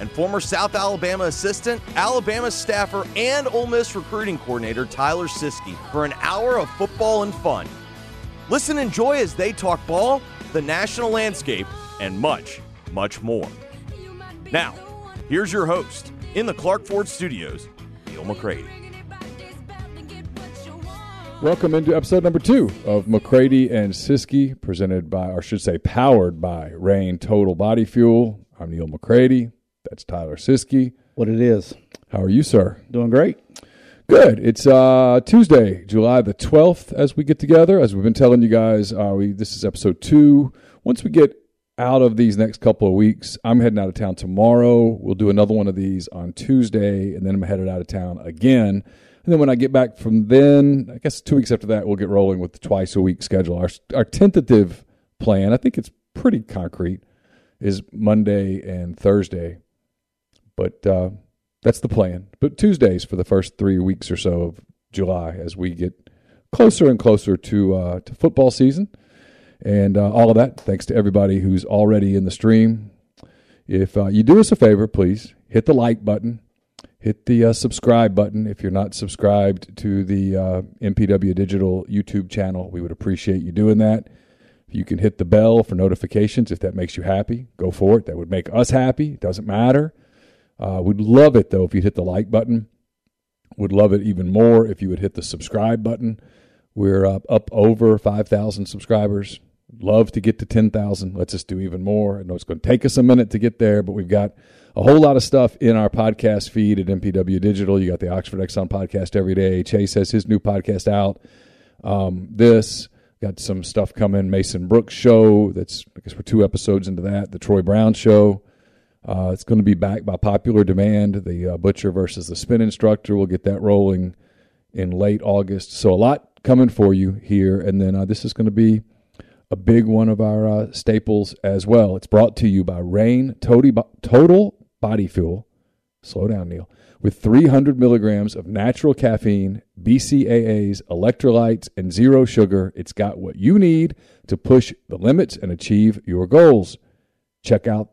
and former South Alabama assistant, Alabama staffer, and Ole Miss recruiting coordinator Tyler Siskey for an hour of football and fun. Listen and enjoy as they talk ball, the national landscape, and much, much more. Now, here's your host in the Clark Ford Studios, Neil McCready. Welcome into episode number two of McCready and Siskey, presented by, or should say, powered by Reign Total Body Fuel. I'm Neil McCready. That's Tyler Siskey. What it is. How are you, sir? Doing great. Good. It's uh, Tuesday, July the 12th, as we get together. As we've been telling you guys, uh, we this is episode two. Once we get out of these next couple of weeks, I'm heading out of town tomorrow. We'll do another one of these on Tuesday, and then I'm headed out of town again. And then when I get back from then, I guess two weeks after that, we'll get rolling with the twice a week schedule. Our, our tentative plan, I think it's pretty concrete, is Monday and Thursday. But uh, that's the plan. But Tuesdays for the first three weeks or so of July as we get closer and closer to uh, to football season, and uh, all of that. Thanks to everybody who's already in the stream. If uh, you do us a favor, please hit the like button, hit the uh, subscribe button. If you're not subscribed to the uh, MPW Digital YouTube channel, we would appreciate you doing that. You can hit the bell for notifications, if that makes you happy, go for it. That would make us happy. It doesn't matter. Uh, we'd love it though if you'd hit the like button. Would love it even more if you would hit the subscribe button. We're up, up over 5,000 subscribers. Love to get to 10,000. Let's just do even more. I know it's going to take us a minute to get there, but we've got a whole lot of stuff in our podcast feed at MPW Digital. You got the Oxford Exxon podcast every day. Chase has his new podcast out. Um, this got some stuff coming. Mason Brooks show. That's I guess we're two episodes into that. The Troy Brown show. Uh, it's going to be back by popular demand. The uh, Butcher versus the Spin Instructor. We'll get that rolling in late August. So a lot coming for you here. And then uh, this is going to be a big one of our uh, staples as well. It's brought to you by Reign Total Body Fuel. Slow down, Neil. With 300 milligrams of natural caffeine, BCAAs, electrolytes, and zero sugar, it's got what you need to push the limits and achieve your goals. Check out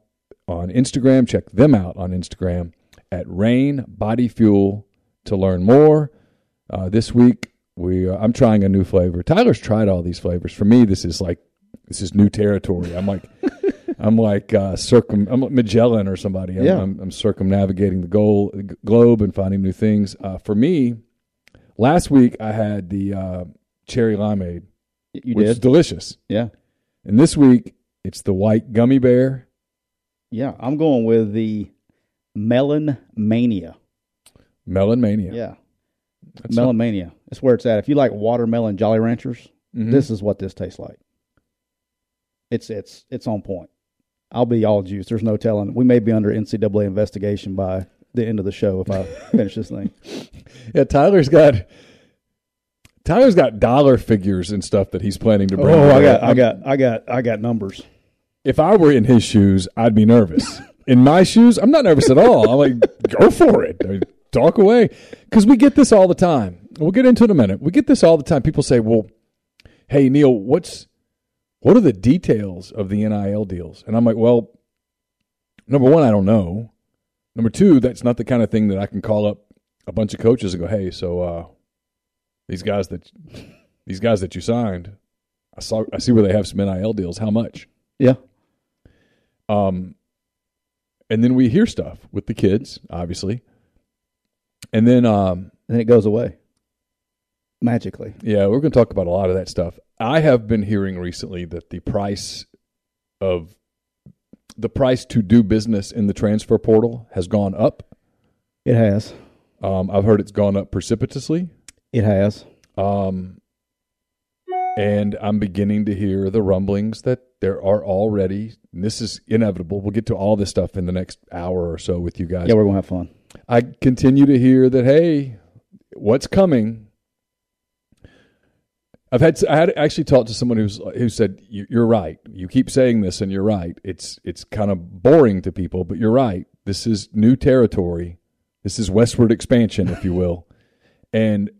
on Instagram. Check them out on Instagram at Reign Body Fuel to learn more. Uh, this week, we uh, I'm trying a new flavor. Tyler's tried all these flavors. For me, this is like this is new territory. I'm like I'm like uh, circum I'm like Magellan or somebody. I'm, Yeah. I'm, I'm circumnavigating the goal, the globe and finding new things. Uh, for me, last week I had the uh, cherry limeade, You which is did? delicious, yeah. and this week it's the white gummy bear. Yeah. I'm going with the Melon Mania. Melon Mania. Yeah. That's Melon Mania. That's where it's at. If you like watermelon Jolly Ranchers, Mhm. this is what this tastes like. It's it's it's on point. I'll be all juice. There's no telling. We may be under NCAA investigation by the end of the show if I finish this thing. Yeah, Tyler's got Tyler's got dollar figures and stuff that he's planning to bring. Oh, I got I got I got I got numbers. If I were in his shoes, I'd be nervous. in my shoes, I'm not nervous at all. I'm like, go for it. I mean, Talk away, because we get this all the time. We'll get into it in a minute. We get this all the time. People say, "Well, hey Neil, what's what are the details of the NIL deals? And I'm like, well, number one, I don't know. Number two, that's not the kind of thing that I can call up a bunch of coaches and go, hey, so uh, these guys that these guys that you signed, I saw I see where they have some NIL deals. How much? Yeah. Um, and then we hear stuff with the kids, obviously, and then um, And it goes away magically. Yeah, we're going to talk about a lot of that stuff. I have been hearing recently that the price of the price to do business in the transfer portal has gone up. It has. Um, I've heard it's gone up precipitously. It has. Um, and I'm beginning to hear the rumblings that there are already, and this is inevitable. We'll get to all this stuff in the next hour or so with you guys. Yeah, we're gonna have fun. I continue to hear that hey, what's coming? I've had I had actually talked to someone who's who said "You- you're right. You keep saying this, and you're right. It's it's kind of boring to people, but you're right. This is new territory. This is westward expansion, if you will, and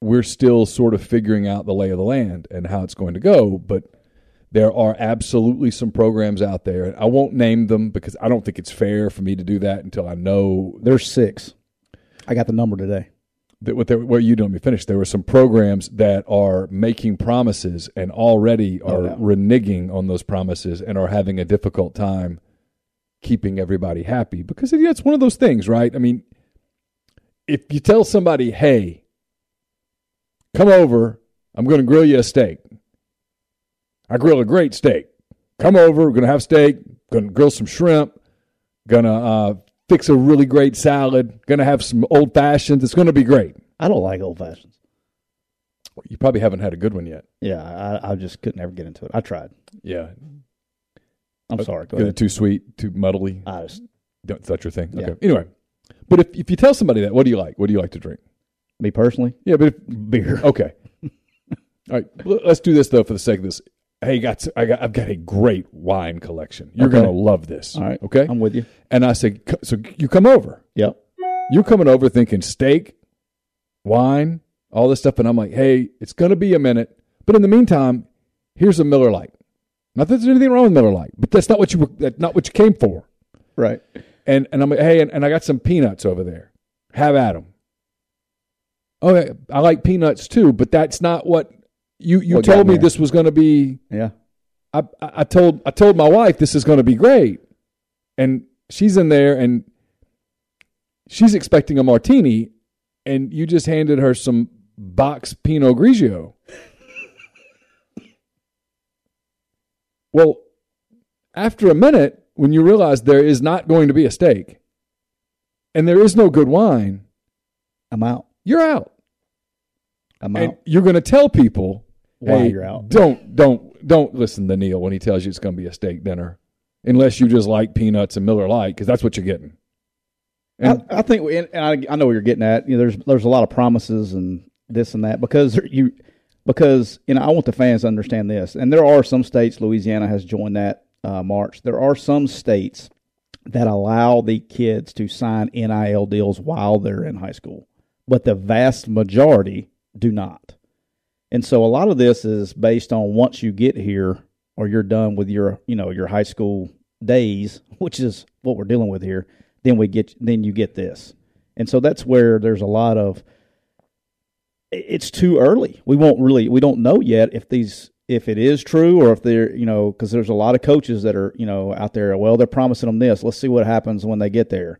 we're still sort of figuring out the lay of the land and how it's going to go. But there are absolutely some programs out there. I won't name them because I don't think it's fair for me to do that until I know There's six. I got the number today. that what, they, what you don't me finish. There were some programs that are making promises and already are no. reneging on those promises and are having a difficult time keeping everybody happy because it's one of those things, right? I mean, if you tell somebody, "Hey, come over, I'm going to grill you a steak." I grill a great steak. Come over, we're going to have steak, going to grill some shrimp, going to uh, fix a really great salad, going to have some old fashions. It's going to be great. I don't like old fashions. You probably haven't had a good one yet. Yeah, I, I just couldn't ever get into it. I tried. Yeah. I'm sorry. Go ahead. too sweet, too muddly? I just Don't- Is that your thing? Yeah. Okay. Anyway, but if, if you tell somebody that, what do you like? What do you like to drink? Me personally, Yeah, but if, beer. okay. All right. Let's do this though for the sake of this. Hey, got I got I've got a great wine collection. You're Okay. gonna love this. All right. Okay. I'm with you. and I said, "C- so you come over. Yep. You're coming over thinking steak, wine, all this stuff, and I'm like, hey, it's gonna be a minute, but in the meantime, here's a Miller Lite. Not that there's anything wrong with Miller Lite, but that's not what you were, that's not what you came for. Right. And and I'm like, hey, and, and I got some peanuts over there. Have at them. Oh, okay, I like peanuts too, but that's not what you you What told me there? this was going to be. Yeah. I, I I told I told my wife this is going to be great, and she's in there and she's expecting a martini, and you just handed her some box Pinot Grigio. well, after a minute, when you realize there is not going to be a steak, and there is no good wine, I'm out. You're out, I'm and out. you're going to tell people Why hey, you're out. Don't don't don't listen to Neil when he tells you it's going to be a steak dinner, unless you just like peanuts and Miller Lite because that's what you're getting. And I, I think, we- and I, I know what you're getting at. You know, there's there's a lot of promises and this and that because you because you know I want the fans to understand this, and there are some states. Louisiana has joined that uh, march. There are some states that allow the kids to sign NIL deals while they're in high school, but the vast majority do not. And so a lot of this is based on once you get here or you're done with your you know your high school days, which is what we're dealing with here. Then we get then you get this, and so that's where there's a lot of. It's too early. We won't really. We don't know yet if these if it is true or if they're you know because there's a lot of coaches that are you know out there. Well, they're promising them this. Let's see what happens when they get there.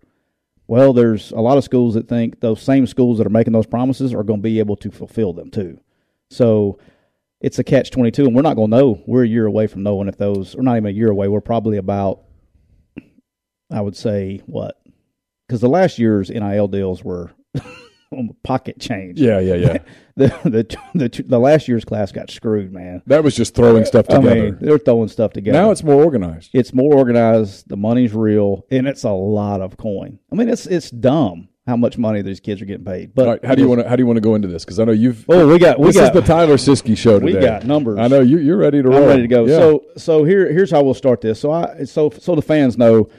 Well, there's a lot of schools that think those same schools that are making those promises are going to be able to fulfill them too. So it's a catch 22 and we're not going to know we're a year away from knowing if those or not even a year away we're probably about i would say what because the last year's nil deals were pocket change yeah, yeah, yeah. the, the the the last year's class got screwed man that was just throwing uh, stuff together. i mean they're throwing stuff together now it's more organized. it's more organized the money's real and it's a lot of coin i mean it's it's dumb how much money these kids are getting paid but All right, how do you want to how do you want to go into this? Because I know you've. oh we got we this got is the Tyler Siskey show today. we got numbers I know you, you're ready to roll. I'm ready to go. Yeah. So so here here's how we'll start this. So I so so the fans know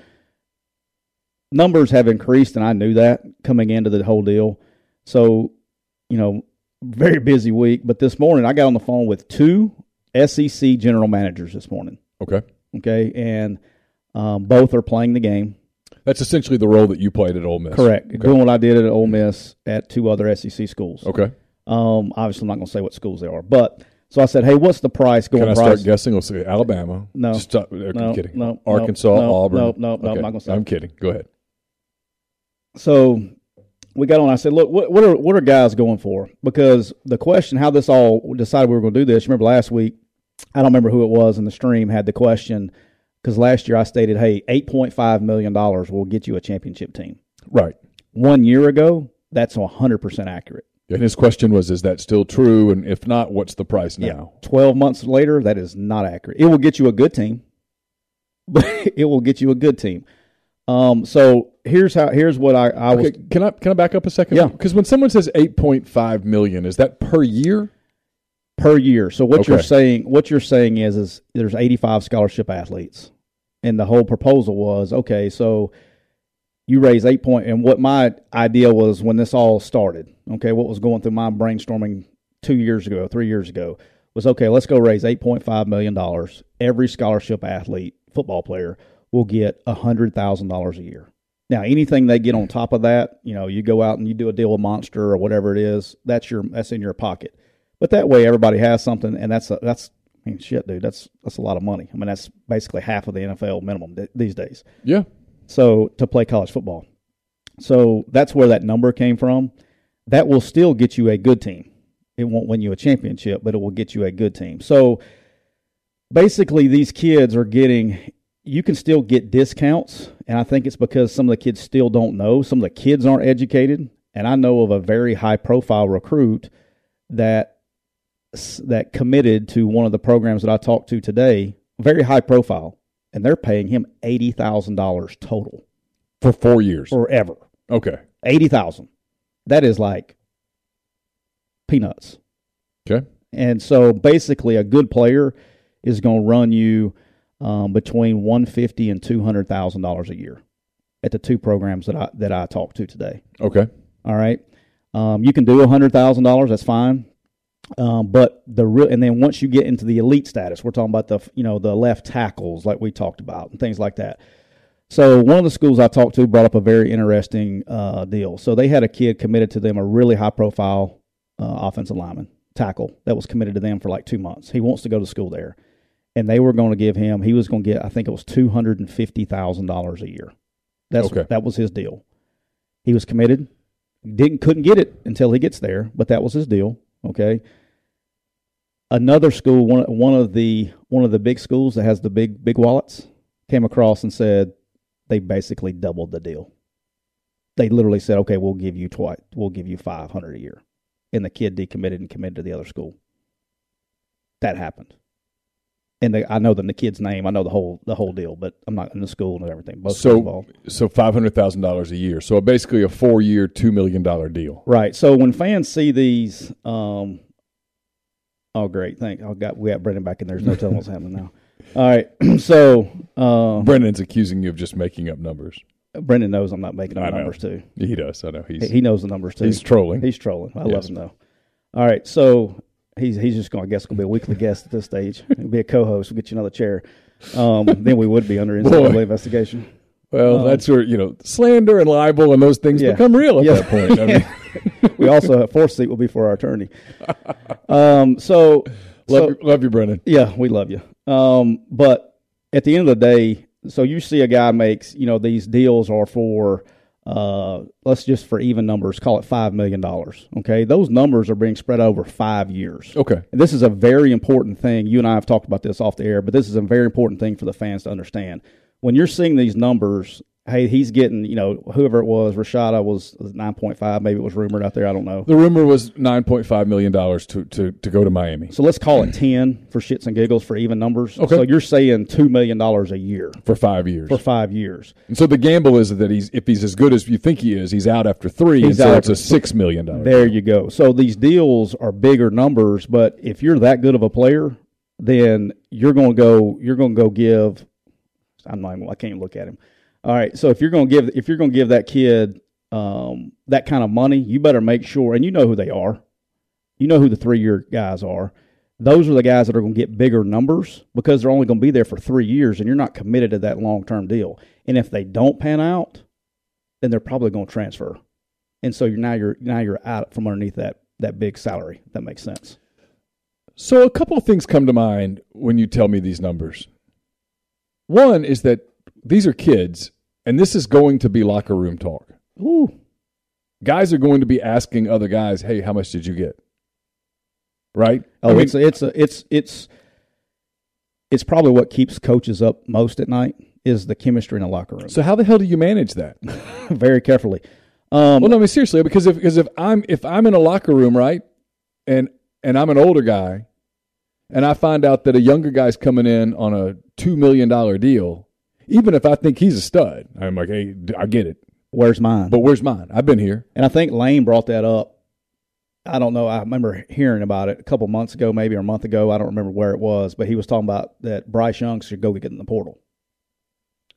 numbers have increased, and I knew that coming into the whole deal. So you know, very busy week. But this morning I got on the phone with two SEC general managers this morning. Okay. Okay, and um, both are playing the game. That's essentially the role that you played at Ole Miss. Correct. Doing what I did at Ole Miss at two other SEC schools. Okay. Um, obviously, I'm not going to say what schools they are, but so I said, "Hey, what's the price going?" Can I price? start guessing? We'll say Alabama. No. Just stop. I'm kidding. no, no, Arkansas, no, Auburn. no, no, no, I'm not gonna say. I'm kidding. Go ahead. So we got on. I said, "Look, what, what are what are guys going for?" Because the question, how this all decided we were going to do this. Remember last week? I don't remember who it was in the stream had the question because last year I stated, "Hey, eight point five million dollars will get you a championship team." Right. One year ago, that's hundred percent accurate. And his question was, is that still true? And if not, what's the price now? Twelve months later, that is not accurate. It will get you a good team, but it will get you a good team. Um, so here's how. Here's what I, I was. Okay, can I can I back up a second? Yeah. Because when someone says eight point five million, is that per year? per year. So what you're saying, what you're saying is, is there's 85 scholarship athletes, and the whole proposal was okay. So you raise eight point, and what my idea was when this all started, okay, what was going through my brainstorming two years ago, three years ago, was okay. Let's go raise 8.5 million dollars. Every scholarship athlete, football player, will get hundred thousand dollars a year. Now, anything they get on top of that, you know, you go out and you do a deal with Monster or whatever it is, that's your that's in your pocket. But that way, everybody has something, and that's a, that's I mean, shit, dude, that's that's a lot of money. I mean, that's basically half of the NFL minimum th- these days. Yeah. So to play college football, so that's where that number came from. That will still get you a good team. It won't win you a championship, but it will get you a good team. So basically, these kids are getting. You can still get discounts, and I think it's because some of the kids still don't know. Some of the kids aren't educated, and I know of a very high-profile recruit that that committed to one of the programs that I talked to today, very high profile, and they're paying him eighty thousand dollars total For four years. forever. Okay. Eighty thousand. That is like peanuts. Okay. And so basically, a good player is going to run you um, between one fifty and two hundred thousand dollars a year at the two programs that I that I talked to today. Okay. All right. Um, you can do a hundred thousand dollars. That's fine. Um, but the real, and then once you get into the elite status, we're talking about the you know the left tackles like we talked about and things like that. So one of the schools I talked to brought up a very interesting uh, deal. So they had a kid committed to them, a really high profile uh, offensive lineman tackle that was committed to them for like two months. He wants to go to school there, and they were going to give him. He was going to get, I think it was two hundred and fifty thousand dollars a year. That's Okay. that was his deal. He was committed. Didn't couldn't get it until he gets there, but that was his deal. Okay. Another school, one one of the one of the big schools that has the big big wallets, came across and said they basically doubled the deal. They literally said, "Okay, we'll give you twice. We'll give you five hundred a year," and the kid decommitted and committed to the other school. That happened, and they, I know the, the kid's name. I know the whole the whole deal, but I'm not in the school and everything. Both So involved. so five hundred thousand dollars a year. So basically a four year, two million dollar deal. Right. So when fans see these, um, oh great, thank. I got we got Brendan back in there. There's no telling what's happening now. All right. so uh, Brendan's accusing you of just making up numbers. Brendan knows I'm not making up numbers too. He does. I know. He's He- He knows the numbers too. he's trolling. He's trolling. I love him though. All right. So he's he's just going. to I guess going to be a weekly guest at this stage. He'll be a co-host. We'll get you another chair. Um, then we would be under inside investigation. well, um, that's where you know slander and libel and those things Yeah. become real at Yeah. that point. I mean, We also have fourth seat will be for our attorney. Um, so love, so- you, love you, Brendan. Yeah, we love you. Um, but at the end of the day, so you see a guy makes, you know, these deals are for, uh, let's just for even numbers, call it $5 million. Okay. Those numbers are being spread over five years. Okay. And this is a very important thing. You and I have talked about this off the air, but this is a very important thing for the fans to understand. When you're seeing these numbers, hey, he's getting, you know, whoever it was, Rashada was 9.5, maybe it was rumored out there. I don't know. The rumor was nine point five million dollars to, to to go to Miami So let's call it 10 for shits and giggles for even numbers. Okay. So you're saying $2 million a year for five years. for five years. and so the gamble is that he's if he's as good as you think he is, he's out after three, He's and so out it's a six million dollars. There you go. So these deals are bigger numbers, but if you're that good of a player, then you're going to go. You're going to go give. I'm not. Even, I can't look at him. All right. So if you're going to give, if you're going to give that kid um, that kind of money, you better make sure, and you know who they are. You know who the three year guys are. those are the guys that are going to get bigger numbers because they're only going to be there for three years and you're not committed to that long term deal. And if they don't pan out, then they're probably going to transfer. And so you're now you're now you're out from underneath that that big salary. That makes sense. So a couple of things come to mind when you tell me these numbers. One is that these are kids, and this is going to be locker room talk. Ooh. Guys are going to be asking other guys, "Hey, how much did you get?" Right? Oh, I mean, it's it's a, it's it's it's probably what keeps coaches up most at night is the chemistry in the locker room. so how the hell do you manage that? very carefully. Um, Well, no, I mean seriously, because if because if I'm if I'm in a locker room, right, and and I'm an older guy, and I find out that a younger guy's coming in on a two million dollar deal, even if I think he's a stud, I'm like, hey, I get it, where's mine? but where's mine? I've been here. And I think Lane brought that up. I don't know. I remember hearing about it a couple months ago, maybe or a month ago. I don't remember where it was, but he was talking about that Bryce Young should go get in the portal.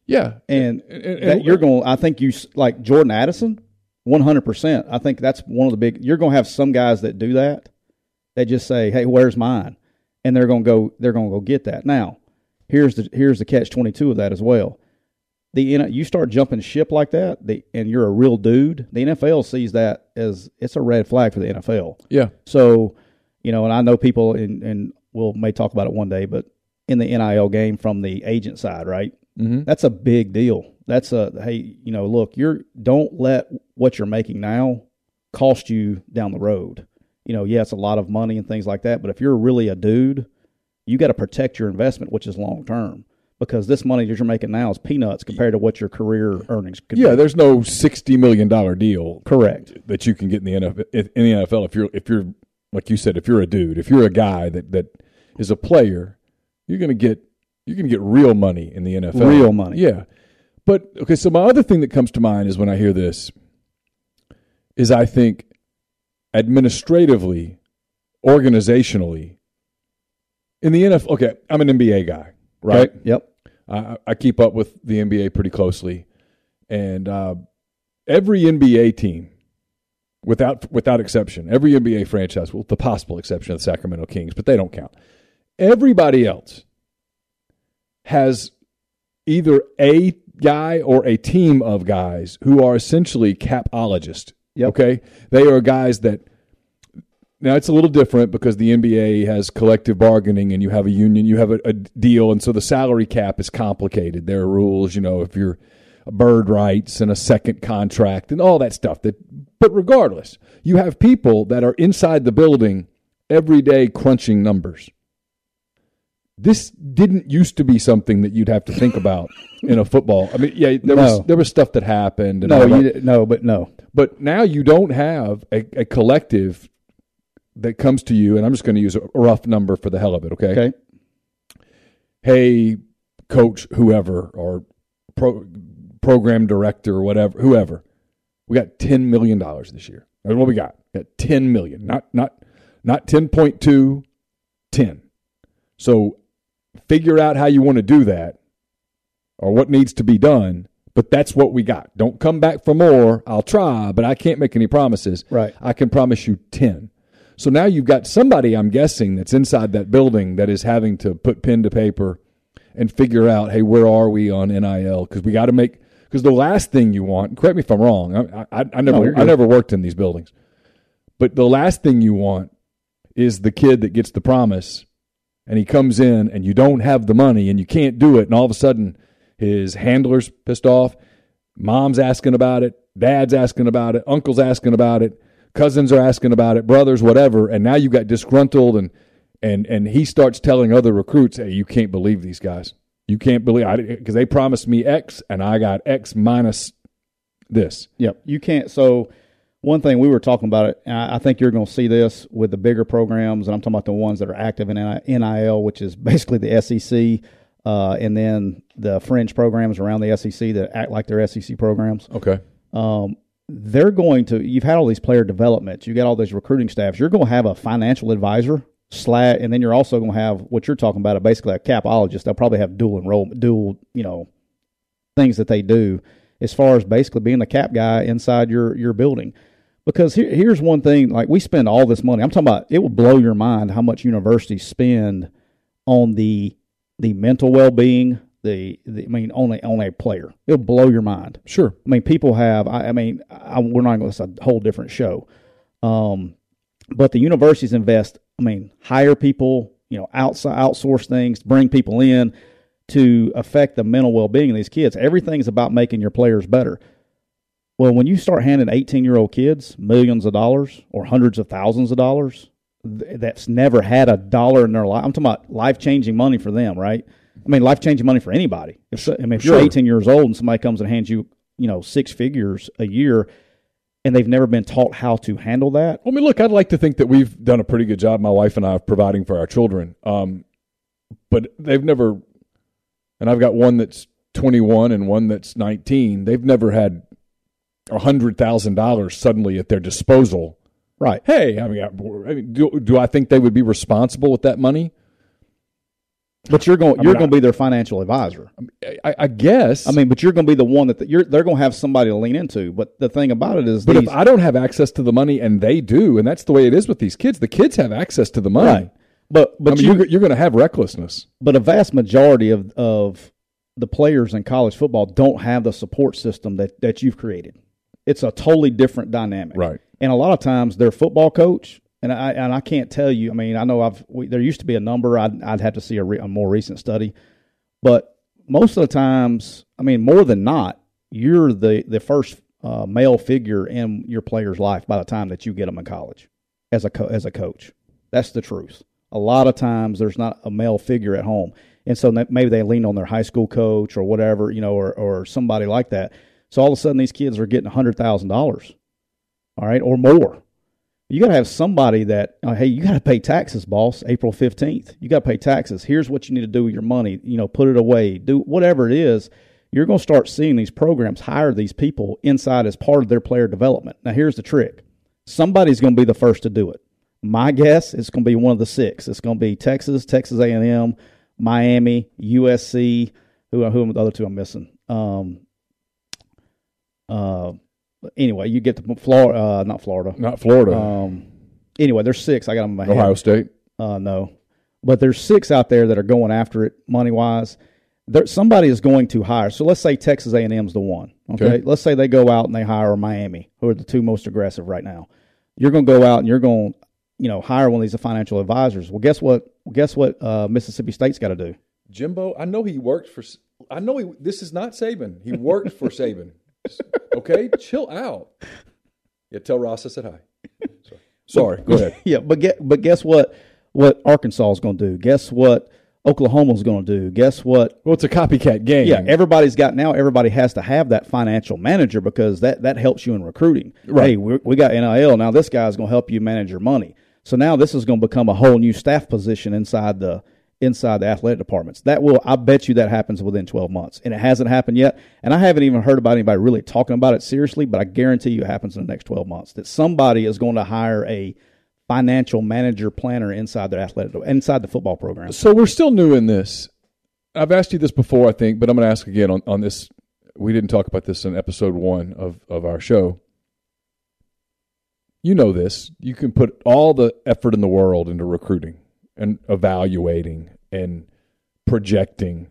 Yeah, And, And- and- that you're going. I think you like Jordan Addison, one hundred percent. I think that's one of the big. You're going to have some guys that do that. They just say, "Hey, where's mine?" And they're going to go. They're going to go get that. Now, here's the here's the catch twenty two of that as well. The you start jumping ship like that, the, and you're a real dude. The NFL sees that as it's a red flag for the NFL. yeah, So, you know, and I know people, and and we'll may talk about it one day, but in the NIL game from the agent side, right? Mhm. That's a big deal. That's a hey, you know, look, you're don't let what you're making now cost you down the road. You know, yeah, it's a lot of money and things like that, but if you're really a dude, you got to protect your investment, which is long term, because this money that you're making now is peanuts compared to what your career earnings could yeah. be. There's no sixty million dollar deal Correct. that you can get in the NFL. In the NFL, if you're if you're like you said, if you're a dude, if you're a guy that that is a player, you're gonna get you're gonna get real money in the NFL. Real money. Yeah. But okay, so my other thing that comes to mind is when I hear this is I think administratively, organizationally, in the NFL. Okay, I'm an NBA guy, right? Okay. Yep. I, I keep up with the NBA pretty closely, and uh, every NBA team, without without exception, every NBA franchise, with the possible exception of the Sacramento Kings, but they don't count. Everybody else has either a guy or a team of guys who are essentially capologists. Yep. Okay, they are guys that now it's a little different because the NBA has collective bargaining and you have a union, you have a, a deal, and so the salary cap is complicated. There are rules, you know, if you're bird rights and a second contract and all that stuff. That, but regardless, you have people that are inside the building every day crunching numbers. This didn't used to be something that you'd have to think about in a football. I mean, yeah, there was there was stuff that happened. And No, you no, but no. But now you don't have a, a collective that comes to you, and I'm just going to use a rough number for the hell of it, okay? Okay. Hey, coach, whoever, or pro, program director, or whatever, whoever, we got $10 million this year. That's what we got. We got 10 million, not, not, not 10.2, 10. So figure out how you want to do that or what needs to be done. But that's what we got. Don't come back for more. I'll try, but I can't make any promises. Right. I can promise you 10. So now you've got somebody, I'm guessing, that's inside that building that is having to put pen to paper and figure out, hey, where are we on NIL? Because we got to make, because the last thing you want, correct me if I'm wrong, I, I, I never, you're I never worked in these buildings, but the last thing you want is the kid that gets the promise and he comes in and you don't have the money and you can't do it and all of a sudden his handler's pissed off mom's asking about it dad's asking about it uncle's asking about it cousins are asking about it brothers whatever and now you got disgruntled and and and he starts telling other recruits hey you can't believe these guys you can't believe I because they promised me x and i got x minus this Yep. You can't. So, one thing we were talking about it, and I I think you're going to see this with the bigger programs, and I'm talking about the ones that are active in NIL, which is basically the SEC, uh, and then the fringe programs around the SEC that act like they're SEC programs. okay Um, they're going to. You've had all these player developments. You got all these recruiting staffs. You're going to have a financial advisor. Slash, and then you're also going to have what you're talking about, basically a capologist. They'll probably have dual enrollment, dual, you know, things that they do as far as basically being the cap guy inside your your building. Because here, here's one thing: like we spend all this money. I'm talking about. It will blow your mind how much universities spend on the the mental well being. The, the I mean, only on a player, it'll blow your mind. Sure. I mean, people have. I, I mean, I, we're not going to. It's a whole different show. Um, but the universities invest. I mean, hire people. You know, outside outsource things, bring people in to affect the mental well being of these kids. Everything's about making your players better. Well, when you start handing 18 year old kids millions of dollars or hundreds of thousands of dollars that's never had a dollar in their life, I'm talking about life changing money for them, right? I mean, life changing money for anybody. If, I mean, if you're 18 years old and somebody comes and hands you, you know, six figures a year, and they've never been taught how to handle that. I mean, look, I'd like to think that we've done a pretty good job, my wife and I, of providing for our children. Um, but they've never, and I've got one that's 21 and one that's 19. They've never had a hundred thousand dollars suddenly at their disposal. Right. Hey, I mean, I mean, do do I think they would be responsible with that money? But you're going you're going to be their financial advisor. I, I, guess. I mean, but you're going to be the one that the, you're they're going to have somebody to lean into. But the thing about it is, but these, if I don't have access to the money and they do, and that's the way it is with these kids, the kids have access to the money. Right. But but I mean, you, you're, you're going to have recklessness. But a vast majority of of the players in college football don't have the support system that that you've created. It's a totally different dynamic. Right. And a lot of times their football coach and I and I can't tell you. I mean, I know I've we, there used to be a number. I'd I'd have to see a, re, a more recent study, but most of the times, I mean, more than not, you're the the first uh, male figure in your player's life by the time that you get them in college as a co- as a coach. That's the truth. A lot of times, there's not a male figure at home, and so maybe they lean on their high school coach or whatever, you know, or or somebody like that. So all of a sudden, these kids are getting hundred thousand dollars, all right, or more you got to have somebody that, uh, hey, you got to pay taxes, boss. April fifteenth, you got to pay taxes. Here's what you need to do with your money. You know, put it away. Do whatever it is. You're going to start seeing these programs hire these people inside as part of their player development. Now, here's the trick: somebody's going to be the first to do it. My guess is going to be one of the six. It's going to be Texas, Texas A&M, Miami, USC. Who who are the other two I'm missing? Um, uh, anyway, you get to Florida, uh, not Florida, not Florida. Um, anyway, there's six. I got them in my Ohio head. State. Uh, no, but there's six out there that are going after it money wise. There, somebody is going to hire. So let's say Texas A&M is the one. Okay? okay, let's say they go out and they hire Miami, who are the two most aggressive right now. You're going to go out and you're going, you know, hire one of these financial advisors. Well, guess what? Guess what? Uh, Mississippi State's got to do. Jimbo, I know he worked for. I know he. This is not Saban. He worked for Saban okay, chill out. Yeah, tell Ross I said hi. Sorry, Sorry go ahead. yeah, but get, but guess what? What Arkansas is going to do? Guess what? Oklahoma's going to do. Guess what? Well, it's a copycat game. Yeah, everybody's got now. Everybody has to have that financial manager because that that helps you in recruiting. Right. Hey, we got NIL now. This guy's going to help you manage your money. So now this is going to become a whole new staff position inside the inside the athletic departments. That will, I bet you that happens within 12 months. And it hasn't happened yet. And I haven't even heard about anybody really talking about it seriously, but I guarantee you it happens in the next 12 months that somebody is going to hire a financial manager planner inside their athletic, inside the football program. So we're still new in this. I've asked you this before, I think, but I'm going to ask again on, on this. We didn't talk about this in episode one of, of our show. You know this. You can put all the effort in the world into recruiting and evaluating and projecting.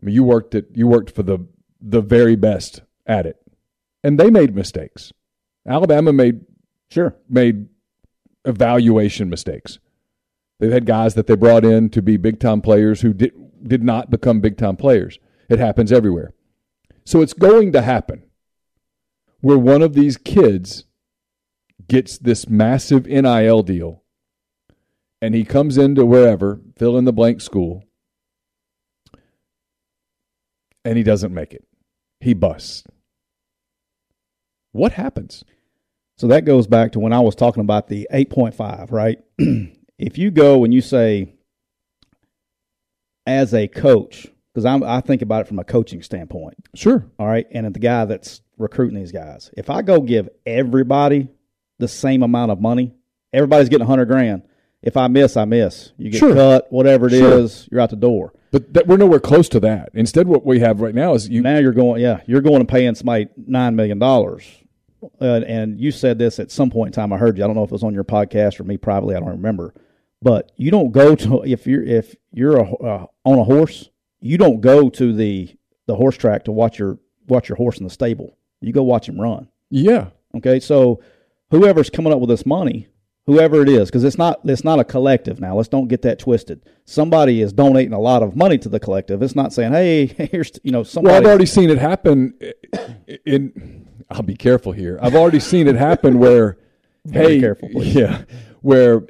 I mean, you worked at you worked for the the very best at it, and they made mistakes. Alabama made sure made evaluation mistakes. They've had guys that they brought in to be big time players who did did not become big time players. It happens everywhere. So it's going to happen where one of these kids gets this massive NIL deal and he comes into wherever, fill in the blank school, and he doesn't make it. He busts. What happens? So that goes back to when I was talking about the 8.5, right? if you go and you say, as a coach, because I think about it from a coaching standpoint. Sure. All right. And the guy that's recruiting these guys, if I go give everybody the same amount of money, everybody's getting 100 grand if I miss, I miss. You get sure. cut, whatever it sure. is, you're out the door. But that, we're nowhere close to that. Instead, what we have right now is you. Now you're going, yeah, you're going and paying somebody nine million dollars. uh, and you said this at some point in time. I heard you. I don't know if it was on your podcast or me privately. I don't remember. But you don't go to if you're if you're a, uh, on a horse, you don't go to the the horse track to watch your watch your horse in the stable. You go watch him run. Yeah. Okay, so whoever's coming up with this money, whoever it is, because it's not it's not a collective now. Let's don't get that twisted. Somebody is donating a lot of money to the collective. It's not saying, "Hey, here's you know somebody." Well, I've already seen it happen. In I'll be careful here. I've already seen it happen where, hey, careful, please. yeah, where,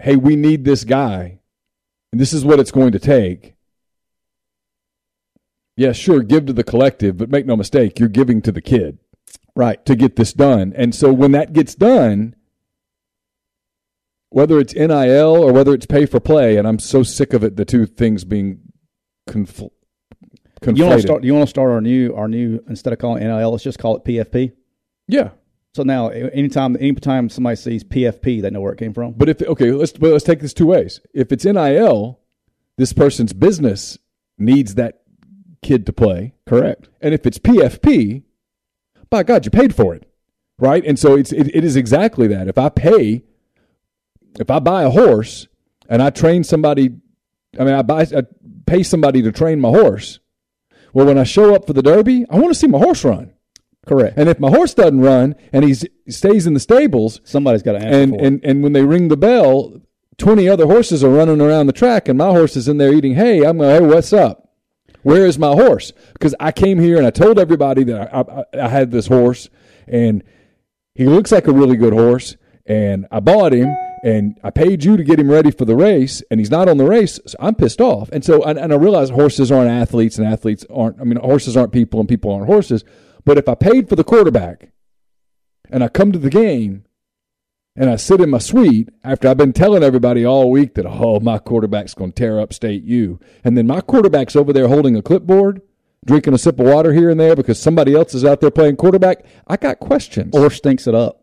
hey, we need this guy, and this is what it's going to take. Yeah, sure, give to the collective, but make no mistake, you're giving to the kid. right. to get this done. And so when that gets done, whether it's NIL or whether it's pay for play, and I'm so sick of it, the two things being confl- conflated. You want to start? You want to start our new our new instead of calling NIL, let's just call it PFP. yeah, So now, anytime anytime somebody sees PFP, they know where it came from. but if okay, let's but let's take this two ways. If it's NIL, this person's business needs that kid to play, Correct. and if it's PFP, by God, you paid for it, right? And so it's it, it is exactly that. If I pay, if I buy a horse and I train somebody, I mean, I buy, I pay somebody to train my horse. Well, when I show up for the Derby, I want to see my horse run. Correct. And if my horse doesn't run and he stays in the stables, Somebody's got to answer and, for it. and and when they ring the bell, twenty other horses are running around the track, and my horse is in there eating hay. I'm going, hey, what's up? Where is my horse? Because I came here and I told everybody that I, I, I had this horse, and he looks like a really good horse, and I bought him, and I paid you to get him ready for the race, and he's not on the race. So I'm pissed off, and so and, and I realize horses aren't athletes, and athletes aren't. I mean, horses aren't people, and people aren't horses. But if I paid for the quarterback, and I come to the game and I sit in my suite after I've been telling everybody all week that, oh, my quarterback's going to tear up state U. And then my quarterback's over there holding a clipboard, drinking a sip of water here and there because somebody else is out there playing quarterback. I got questions. or stinks it up.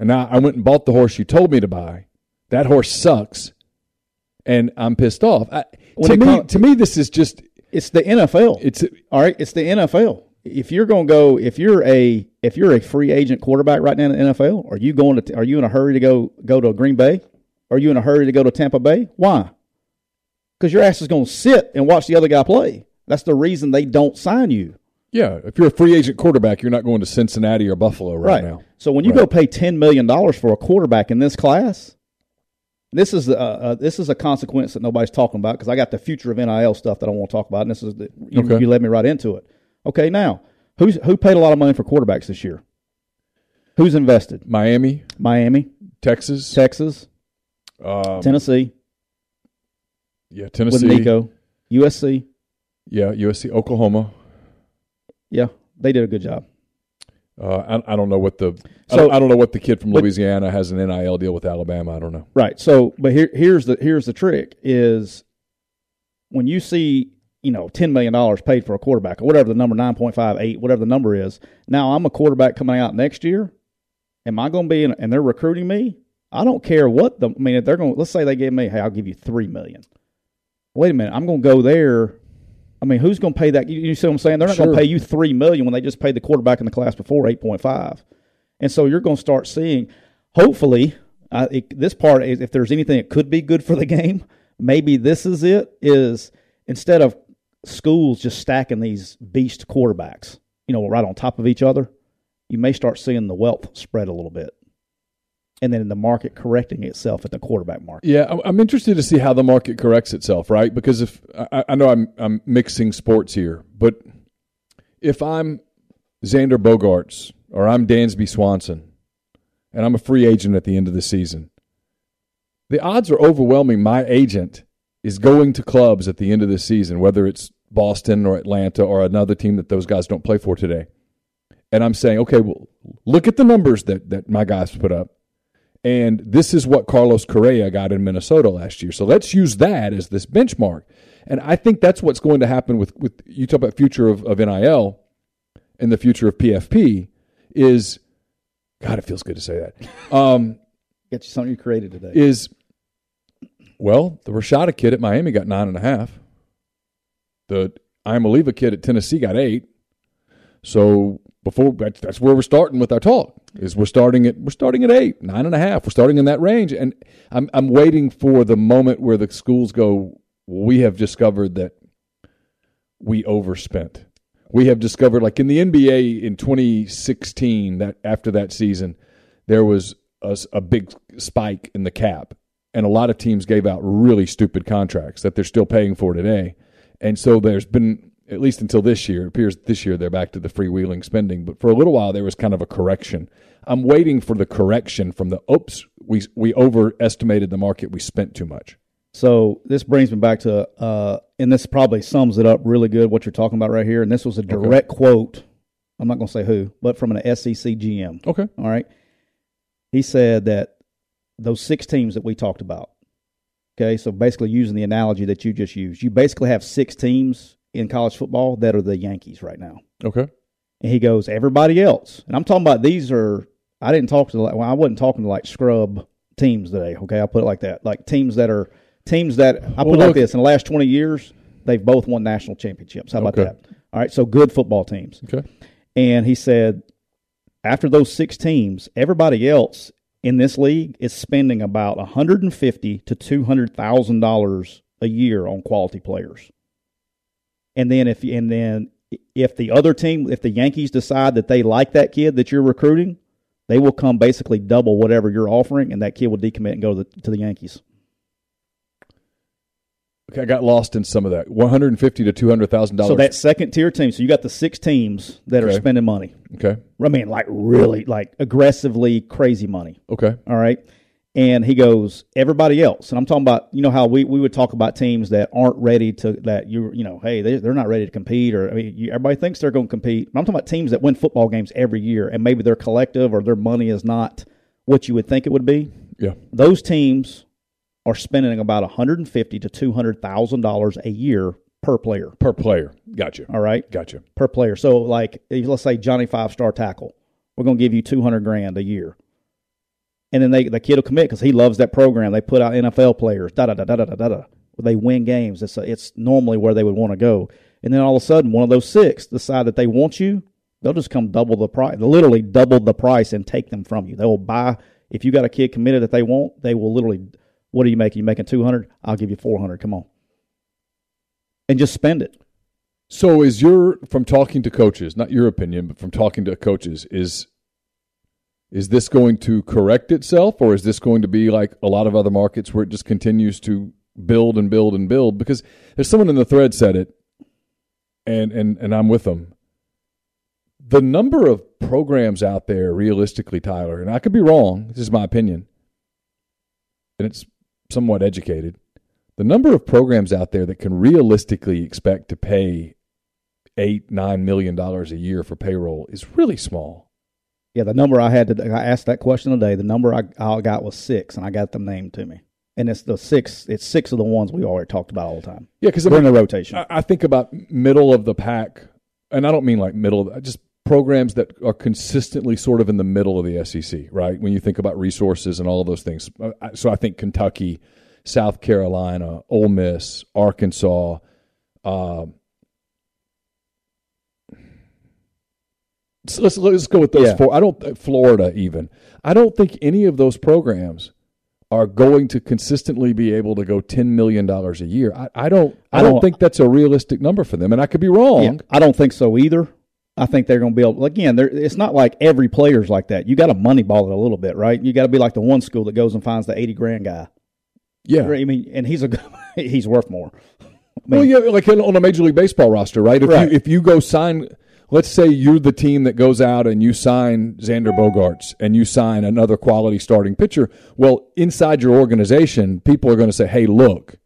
And now I went and bought the horse you told me to buy. That horse sucks. And I'm pissed off. I, to me, to me, this is just It's the NFL. it's All right, it's the NFL. If you're going to go, if you're a if you're a free agent quarterback right now in the NFL, are you going to? Are you in a hurry to go go to Green Bay? Are you in a hurry to go to Tampa Bay? Why? because your ass is going to sit and watch the other guy play. That's the reason they don't sign you. Yeah, if you're a free agent quarterback, you're not going to Cincinnati or Buffalo right, now. So when you Right. go pay ten million dollars for a quarterback in this class, this is uh, uh, this is a consequence that nobody's talking about because I got the future of NIL stuff that I want to talk about, and this is the, you, Okay. you led me right into it. Okay, now who's who paid a lot of money for quarterbacks this year? Who's invested? Miami, Miami, Texas, Texas, um, Tennessee yeah, Tennessee with Tennessee, Nico, USC. yeah, USC, Oklahoma. Yeah, they did a good job. Uh, I, I don't know what the I, don't, I don't know what the kid from But- Louisiana has an NIL deal with Alabama. I don't know. Right. So, but here, here's the here's the trick: is when you see you know ten million dollars paid for a quarterback or whatever the number nine point five eight whatever the number is. Now I'm a quarterback coming out next year. Am I going to be in, and they're recruiting me? I don't care what the. I mean, if they're going, let's say they give me, hey, I'll give you three million. Wait a minute, I'm going to go there. I mean, who's going to pay that? You, you see what I'm saying? They're not going to pay you three million when they just paid the quarterback in the class before eight point five. And so you're going to start seeing, hopefully, uh, it, this part is if there's anything that could be good for the game, maybe this is it. Is instead of schools just stacking these beast quarterbacks, you know, right on top of each other, you may start seeing the wealth spread a little bit, and then in the market correcting itself at the quarterback market. Yeah, I'm, interested to see how the market corrects itself, right? Because if I, I know I'm I'm mixing sports here, but if I'm Xander Bogaerts or I'm Dansby Swanson, and I'm a free agent at the end of the season, the odds are overwhelming. My agent is going to clubs at the end of the season, whether it's Boston or Atlanta or another team that those guys don't play for today. And I'm saying, okay, well, look at the numbers that, that my guys put up. And this is what Carlos Correa got in Minnesota last year. So let's use that as this benchmark. And I think that's what's going to happen with, with you talk about future of, of NIL and the future of PFP is God, it feels good to say that. Um, Get you something you created today. is well, the Rashada kid at Miami got nine and a half. The I'm Iamaleava kid at Tennessee got eight. So before that's, that's where we're starting with our talk. Is we're starting at we're starting at eight, nine and a half. We're starting in that range, and I'm I'm waiting for the moment where the schools go. We have discovered that we overspent. We have discovered, like in the NBA in 2016, that after that season, there was a big spike in the cap, and a lot of teams gave out really stupid contracts that they're still paying for today. And so there's been, at least until this year, it appears this year they're back to the freewheeling spending. But for a little while, there was kind of a correction. I'm waiting for the correction from the oops, we we overestimated the market, we spent too much. So this brings me back to, uh, and this probably sums it up really good what you're talking about right here. And this was a direct quote. I'm not going to say who, but from an SEC GM. Okay. All right. He said that those six teams that we talked about. Okay, so basically using the analogy that you just used, you basically have six teams in college football that are the Yankees right now. Okay. And he goes, everybody else, and I'm talking about these are. I didn't talk to like well, I wasn't talking to like scrub teams today. Okay, I'll put it like that. Like teams that are teams that I put Well, it like this. In the last 20 years, they've both won national championships. How about Okay. that? All right, so good football teams. Okay. And he said, after those six teams, everybody else in this league is spending about 150 to 200 thousand dollars a year on quality players. And then if and then if the other team, if the Yankees decide that they like that kid that you're recruiting, they will come basically double whatever you're offering, and that kid will decommit and go to the, to the Yankees. Okay, I got lost in some of that. One hundred and fifty to two hundred thousand dollars. So that second tier team, so you got the six teams that are spending money. okay. I mean, like really, like aggressively crazy money. Okay. All right. And he goes, everybody else. And I'm talking about, you know, how we, we would talk about teams that aren't ready to, that you, you know, hey, they, they're not ready to compete. Or, I mean, you, everybody thinks they're going to compete. But I'm talking about teams that win football games every year and maybe their collective or their money is not what you would think it would be. Yeah. Those teams are spending about 150 to $200,000 a year per player. Per player. Gotcha. All right Gotcha. per player. So like let's say Johnny five star tackle, we're going to give you two hundred grand a year, and then they the kid will commit because he loves that program. They put out NFL players, da da da da da da da. They win games. It's it's normally where they would want to go, and then all of a sudden one of those six decide that they want you. They'll just come double the price, literally double the price, and take them from you. They will buy if you got a kid committed that they want. They will literally. What are you making? You making two hundred? I'll give you four hundred. Come on. and just spend it. So is your from talking to coaches, not your opinion, but from talking to coaches, is is this going to correct itself or is this going to be like a lot of other markets where it just continues to build and build and build? Because there's someone in the thread said it and and, and I'm with them. The number of programs out there realistically, Tyler, and I could be wrong, this is my opinion, and it's somewhat educated. The number of programs out there that can realistically expect to pay eight, nine million dollars a year for payroll is really small. Yeah, the number I had to I asked that question today. The number I, I got was six, and I got them named to me. And it's the six. It's six of the ones we already talked about all the time. Yeah, because We're in the rotation. I, I think about middle of the pack, and I don't mean like middle, just programs that are consistently sort of in the middle of the SEC, right? When you think about resources and all of those things. Uh, so I think Kentucky, South Carolina, Ole Miss, Arkansas. Uh, so let's let's go with those Yeah. four. I don't Florida even. I don't think any of those programs are going to consistently be able to go ten million dollars a year. I, I don't. I, don't think that's a realistic number for them, and I could be wrong. Yeah, I don't think so either. I think they're going to be able. To again, it's not like every player's like that. You got to moneyball it a little bit, right? You got to be like the one school that goes and finds the eighty grand guy. Yeah. I mean, and he's a he's worth more. I well, yeah, like on a major league baseball roster, right? If Right. you if you go sign, let's say you're the team that goes out and you sign Xander Bogaerts and you sign another quality starting pitcher. Well, inside your organization, people are going to say, "Hey, look,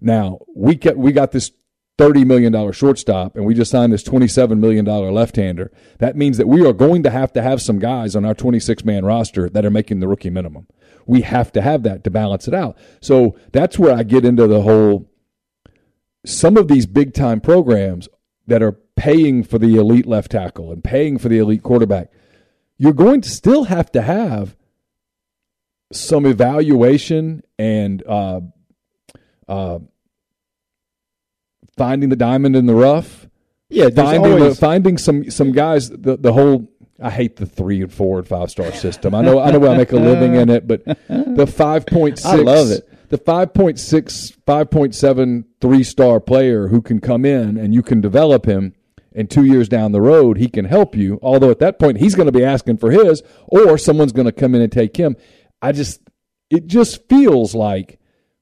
now we we got this." $30 million shortstop, and we just signed this $27 million left hander. That means that we are going to have to have some guys on our 26 man roster that are making the rookie minimum. We have to have that to balance it out. So that's where I get into the whole some of these big time programs that are paying for the elite left tackle and paying for the elite quarterback, you're going to still have to have some evaluation and uh, uh, finding the diamond in the rough. yeah, Finding the, finding some some guys the the whole I hate the three and four and five star system. I know I know I make a living in it, but the five point six I love it. the 5.6, 5.7 three star player who can come in and you can develop him, and two years down the road, he can help you. Although at that point, he's going to be asking for his, or someone's going to come in and take him. I just, it just feels like,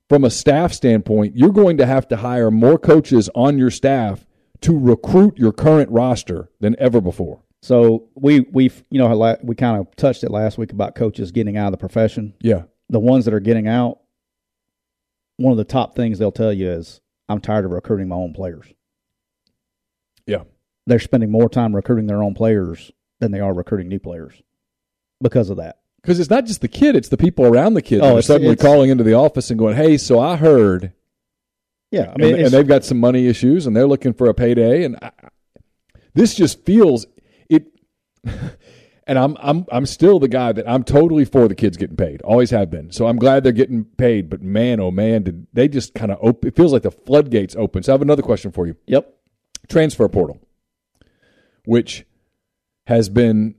from a staff standpoint, you're going to have to hire more coaches on your staff to recruit your current roster than ever before. So we we you know we kind of touched it last week about coaches getting out of the profession. Yeah. The ones that are getting out, one of the top things they'll tell you is, "I'm tired of recruiting my own players." They're spending more time recruiting their own players than they are recruiting new players because of that. Because it's not just the kid; it's the people around the kid Oh, that are suddenly it's- calling into the office and going, "Hey, so I heard." Yeah, I mean, and, and they've got some money issues and they're looking for a payday and I, this just feels it and I'm I'm I'm still the guy that I'm totally for the kids getting paid always have been so I'm glad they're getting paid but man oh man did they just kind of open it feels like the floodgates open so I have another question for you yep. transfer portal which has been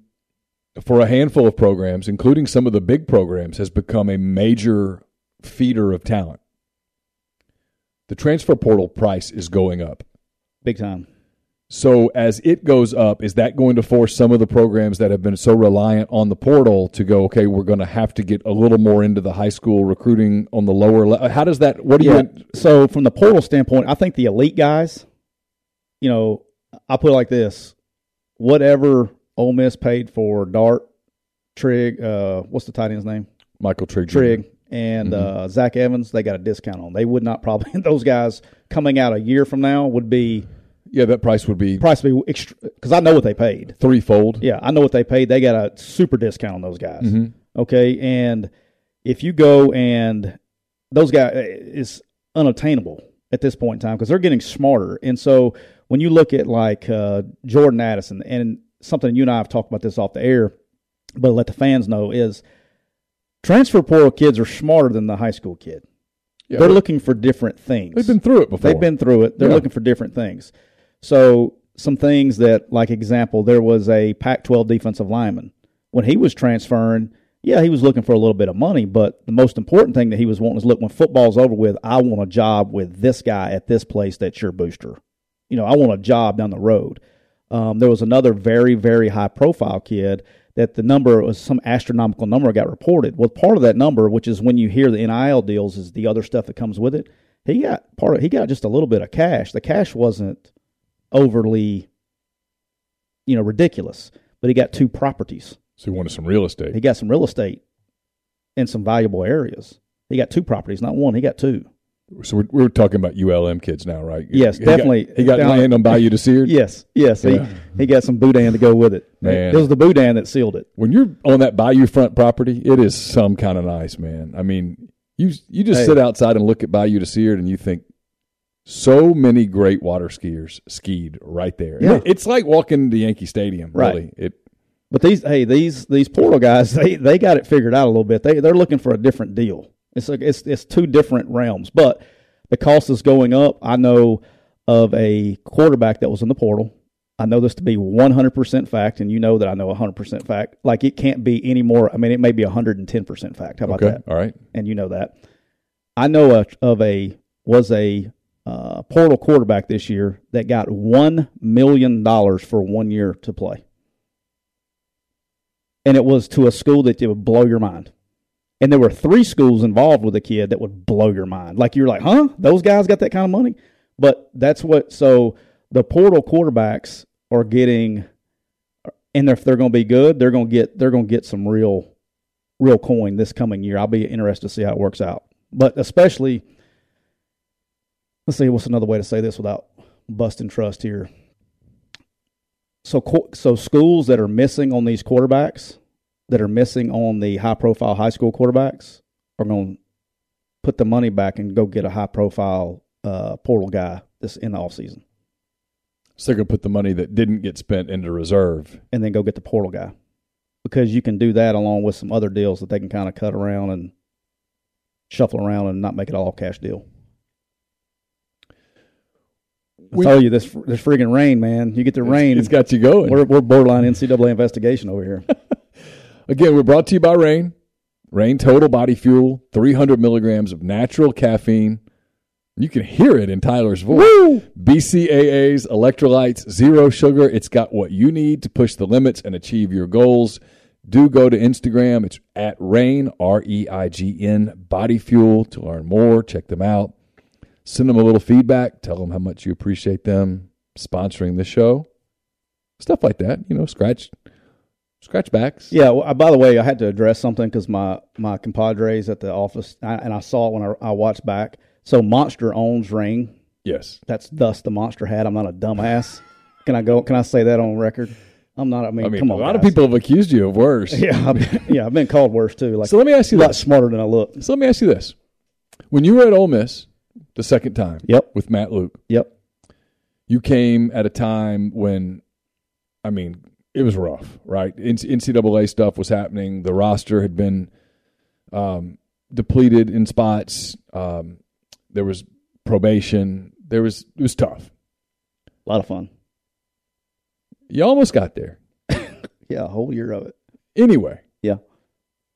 for a handful of programs including some of the big programs has become a major feeder of talent the transfer portal price is going up Big time. so as it goes up, is that going to force some of the programs that have been so reliant on the portal to go? Okay, we're going to have to get a little more into the high school recruiting on the lower. level. How does that? What do Yeah. you? So from the portal standpoint, I think the elite guys, you know, I put it like this: whatever Ole Miss paid for Dart, Trigg, uh, what's the tight end's name? Michael Trigg. Trigg and uh, Zach Evans, they got a discount on. They would not probably those guys coming out a year from now would be Yeah, that price would be price be because I know what they paid. threefold. Yeah, I know what they paid. They got a super discount on those guys. Okay, and if you go and those guys is unattainable at this point in time because they're getting smarter. And so when you look at like uh, Jordan Addison and something you and I have talked about this off the air, but let the fans know is transfer portal kids are smarter than the high school kid. Yeah, they're looking for different things. They've been through it before. They've been through it. They're Yeah. looking for different things. So some things that, like example, there was a Pac-12 defensive lineman when he was transferring. Yeah, he was looking for a little bit of money, but the most important thing that he was wanting is look, when football's over with, I want a job with this guy at this place that's your booster. You know, I want a job down the road. Um, there was another very, very high profile kid that the number was some astronomical number got reported. Well, part of that number, which is when you hear the NIL deals, is the other stuff that comes with it. He got part of he got just a little bit of cash. The cash wasn't overly, you know, ridiculous, but he got two properties. So he wanted some real estate. He got some real estate in some valuable areas. He got two properties, not one. He got two. So we're, we're talking about ULM kids now, right? Yes, He got- definitely. He got, Down- land on Bayou DeSiard. Yes, yes. Yeah. He he got some boudin to go with it. Man. It was the boudin that sealed it. When you're on that Bayou front property, it is some kind of nice, man. I mean, you you just Hey. sit outside and look at Bayou DeSiard, and you think so many great water skiers skied right there. Yeah. it's like walking to Yankee Stadium. Right. Really, it But these hey these these portal guys they they got it figured out a little bit. They they're looking for a different deal. It's like it's it's two different realms, but the cost is going up. I know of a quarterback that was in the portal. I know this to be 100% fact, and you know that I know 100% fact. Like it can't be any more. I mean, it may be 110% fact. How about okay. that? All right. and you know that. I know a, of a was a uh, portal quarterback this year that got one million dollars for one year to play, and it was to a school that it would blow your mind. And there were three schools involved with a kid that would blow your mind. Like you're like, huh? Those guys got that kind of money? But that's what. So the portal quarterbacks are getting, and if they're going to be good, they're going to get they're going to get some real real coin this coming year. I'll be interested to see how it works out. But especially, let's see, what's another way to say this without busting trust here? So, so schools that are missing on these quarterbacks, that are missing on the high profile high school quarterbacks, are going to put the money back and go get a high profile uh, portal guy this in the offseason So they're going to put the money that didn't get spent into reserve. and then go get the portal guy because you can do that along with some other deals that they can kind of cut around and shuffle around and not make it all cash deal. I We- tell you this this friggin' Reign, man. You get the Reign, It's got you going. we're we're borderline NCAA investigation over here. Again, we're brought to you by Reign. Reign Total Body Fuel, 300 milligrams of natural caffeine. You can hear it in Tyler's voice. BCAAs, electrolytes, zero sugar. It's got what you need to push the limits and achieve your goals. Do go to Instagram. It's at Reign, R E I G N, Body Fuel to learn more. Check them out. Send them a little feedback. Tell them how much you appreciate them sponsoring the show. Stuff like that. You know, scratch, scratch backs. Yeah. Well, uh, by the way, I had to address something because my my compadres at the office, I, and I saw it when I, I watched back. So Monster owns Reign. Yes. That's thus the Monster hat. I'm not a dumbass. Can I go? Can I say that on record? I'm not. I mean, I mean, come on. a lot of people have accused you of worse. Yeah, I've been, yeah, I've been called worse too. Like So let me ask you a lot this. smarter than I look. So let me ask you this: When you were at Ole Miss the second time, Yep. with Matt Luke, Yep. you came at a time when, I mean, it was rough, right? NCAA stuff was happening. The roster had been um, depleted in spots. Um, there was probation. There was it was tough. A lot of fun. You almost got there. Yeah, a whole year of it. Anyway, Yeah.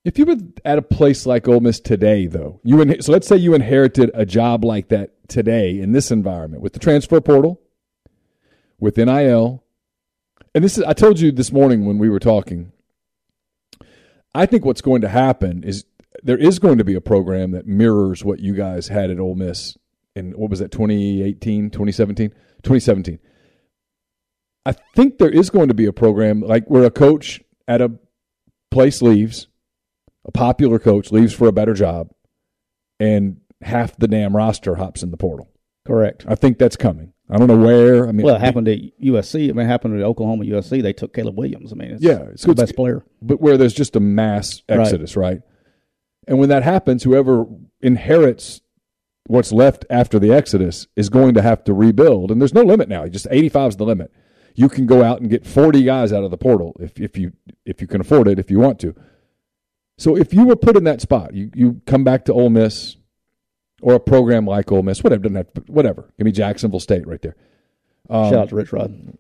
If you were at a place like Ole Miss today, though, you in, so let's say you inherited a job like that today in this environment with the transfer portal, with NIL, and this is I told you this morning when we were talking. I think what's going to happen is there is going to be a program that mirrors what you guys had at Ole Miss in what was that 2018, 2017, 2017. I think there is going to be a program like where a coach at a place leaves, a popular coach leaves for a better job, and half the damn roster hops in the portal. Correct. I think that's coming. I don't know where. I mean, Well, it happened at USC. I mean, it happened at Oklahoma USC. They took Caleb Williams. I mean, it's Yeah, it's the best player. but where there's just a mass Right. exodus, right? And when that happens, whoever inherits what's left after the exodus is going to have to rebuild. And there's no limit now. Just 85 is the limit. You can go out and get 40 guys out of the portal if, if you if you can afford it, if you want to. So if you were put in that spot, you, you come back to Ole Miss or a program like Ole Miss, whatever, doesn't have to, whatever. Give me Jacksonville State right there. Um, Shout out to Rich Rod.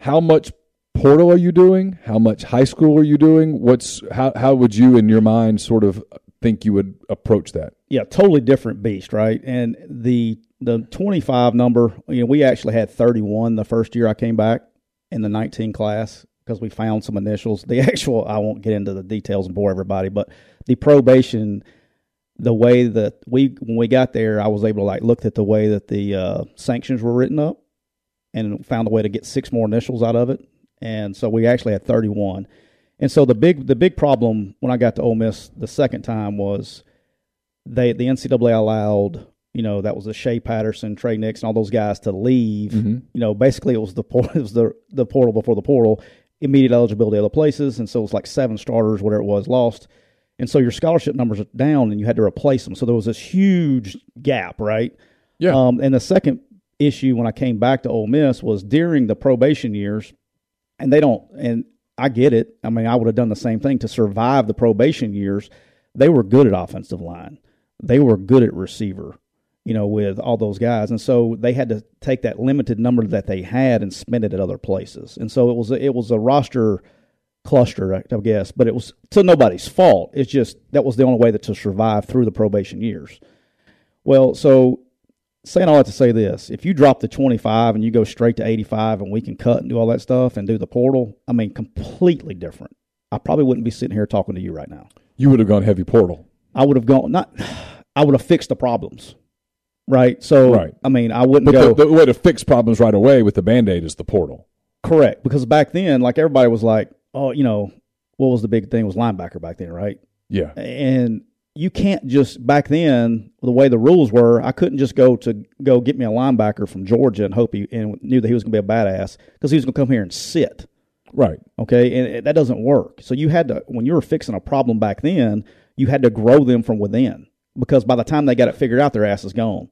how much portal are you doing? How much high school are you doing? What's how how would you in your mind sort of think you would approach that? Yeah, totally different beast, right? And the the 25 number, you know, we actually had 31 the first year I came back in the 19 class because we found some initials. The actual, I won't get into the details and bore everybody, but the probation, the way that we, when we got there, I was able to like look at the way that the uh, sanctions were written up and found a way to get six more initials out of it. And so we actually had 31. And so the big, the big problem when I got to Ole Miss the second time was they, the NCAA allowed you know, that was a Shea Patterson, Trey Nix, and all those guys to leave. Mm-hmm. You know, basically it was the it was the the portal before the portal, immediate eligibility other places, and so it was like seven starters, whatever it was, lost, and so your scholarship numbers are down, and you had to replace them. So there was this huge gap, right? Yeah. Um, and the second issue when I came back to Ole Miss was during the probation years, and they don't, and I get it. I mean, I would have done the same thing to survive the probation years. They were good at offensive line. They were good at receiver you know, with all those guys, and so they had to take that limited number that they had and spend it at other places, and so it was a, it was a roster cluster, I guess, but it was to nobody's fault. It's just that was the only way that to survive through the probation years. Well, so saying all that to say this, if you drop the 25 and you go straight to 85 and we can cut and do all that stuff and do the portal, I mean, completely different. I probably wouldn't be sitting here talking to you right now. You would have gone heavy portal. I would have gone, not, I would have fixed the problems right? So, Right. I mean, I wouldn't But go the, the way to fix problems right away with the band aid is the portal. correct because back then, like everybody was like, oh, you know, what was the big thing was linebacker back then, right? Yeah. And you can't just back then the way the rules were, I couldn't just go to go get me a linebacker from Georgia and hope he and knew that he was going to be a badass because he was going to come here and sit. Right. Okay, and it, that doesn't work. So you had to when you were fixing a problem back then, you had to grow them from within because by the time they got it figured out, their ass is gone.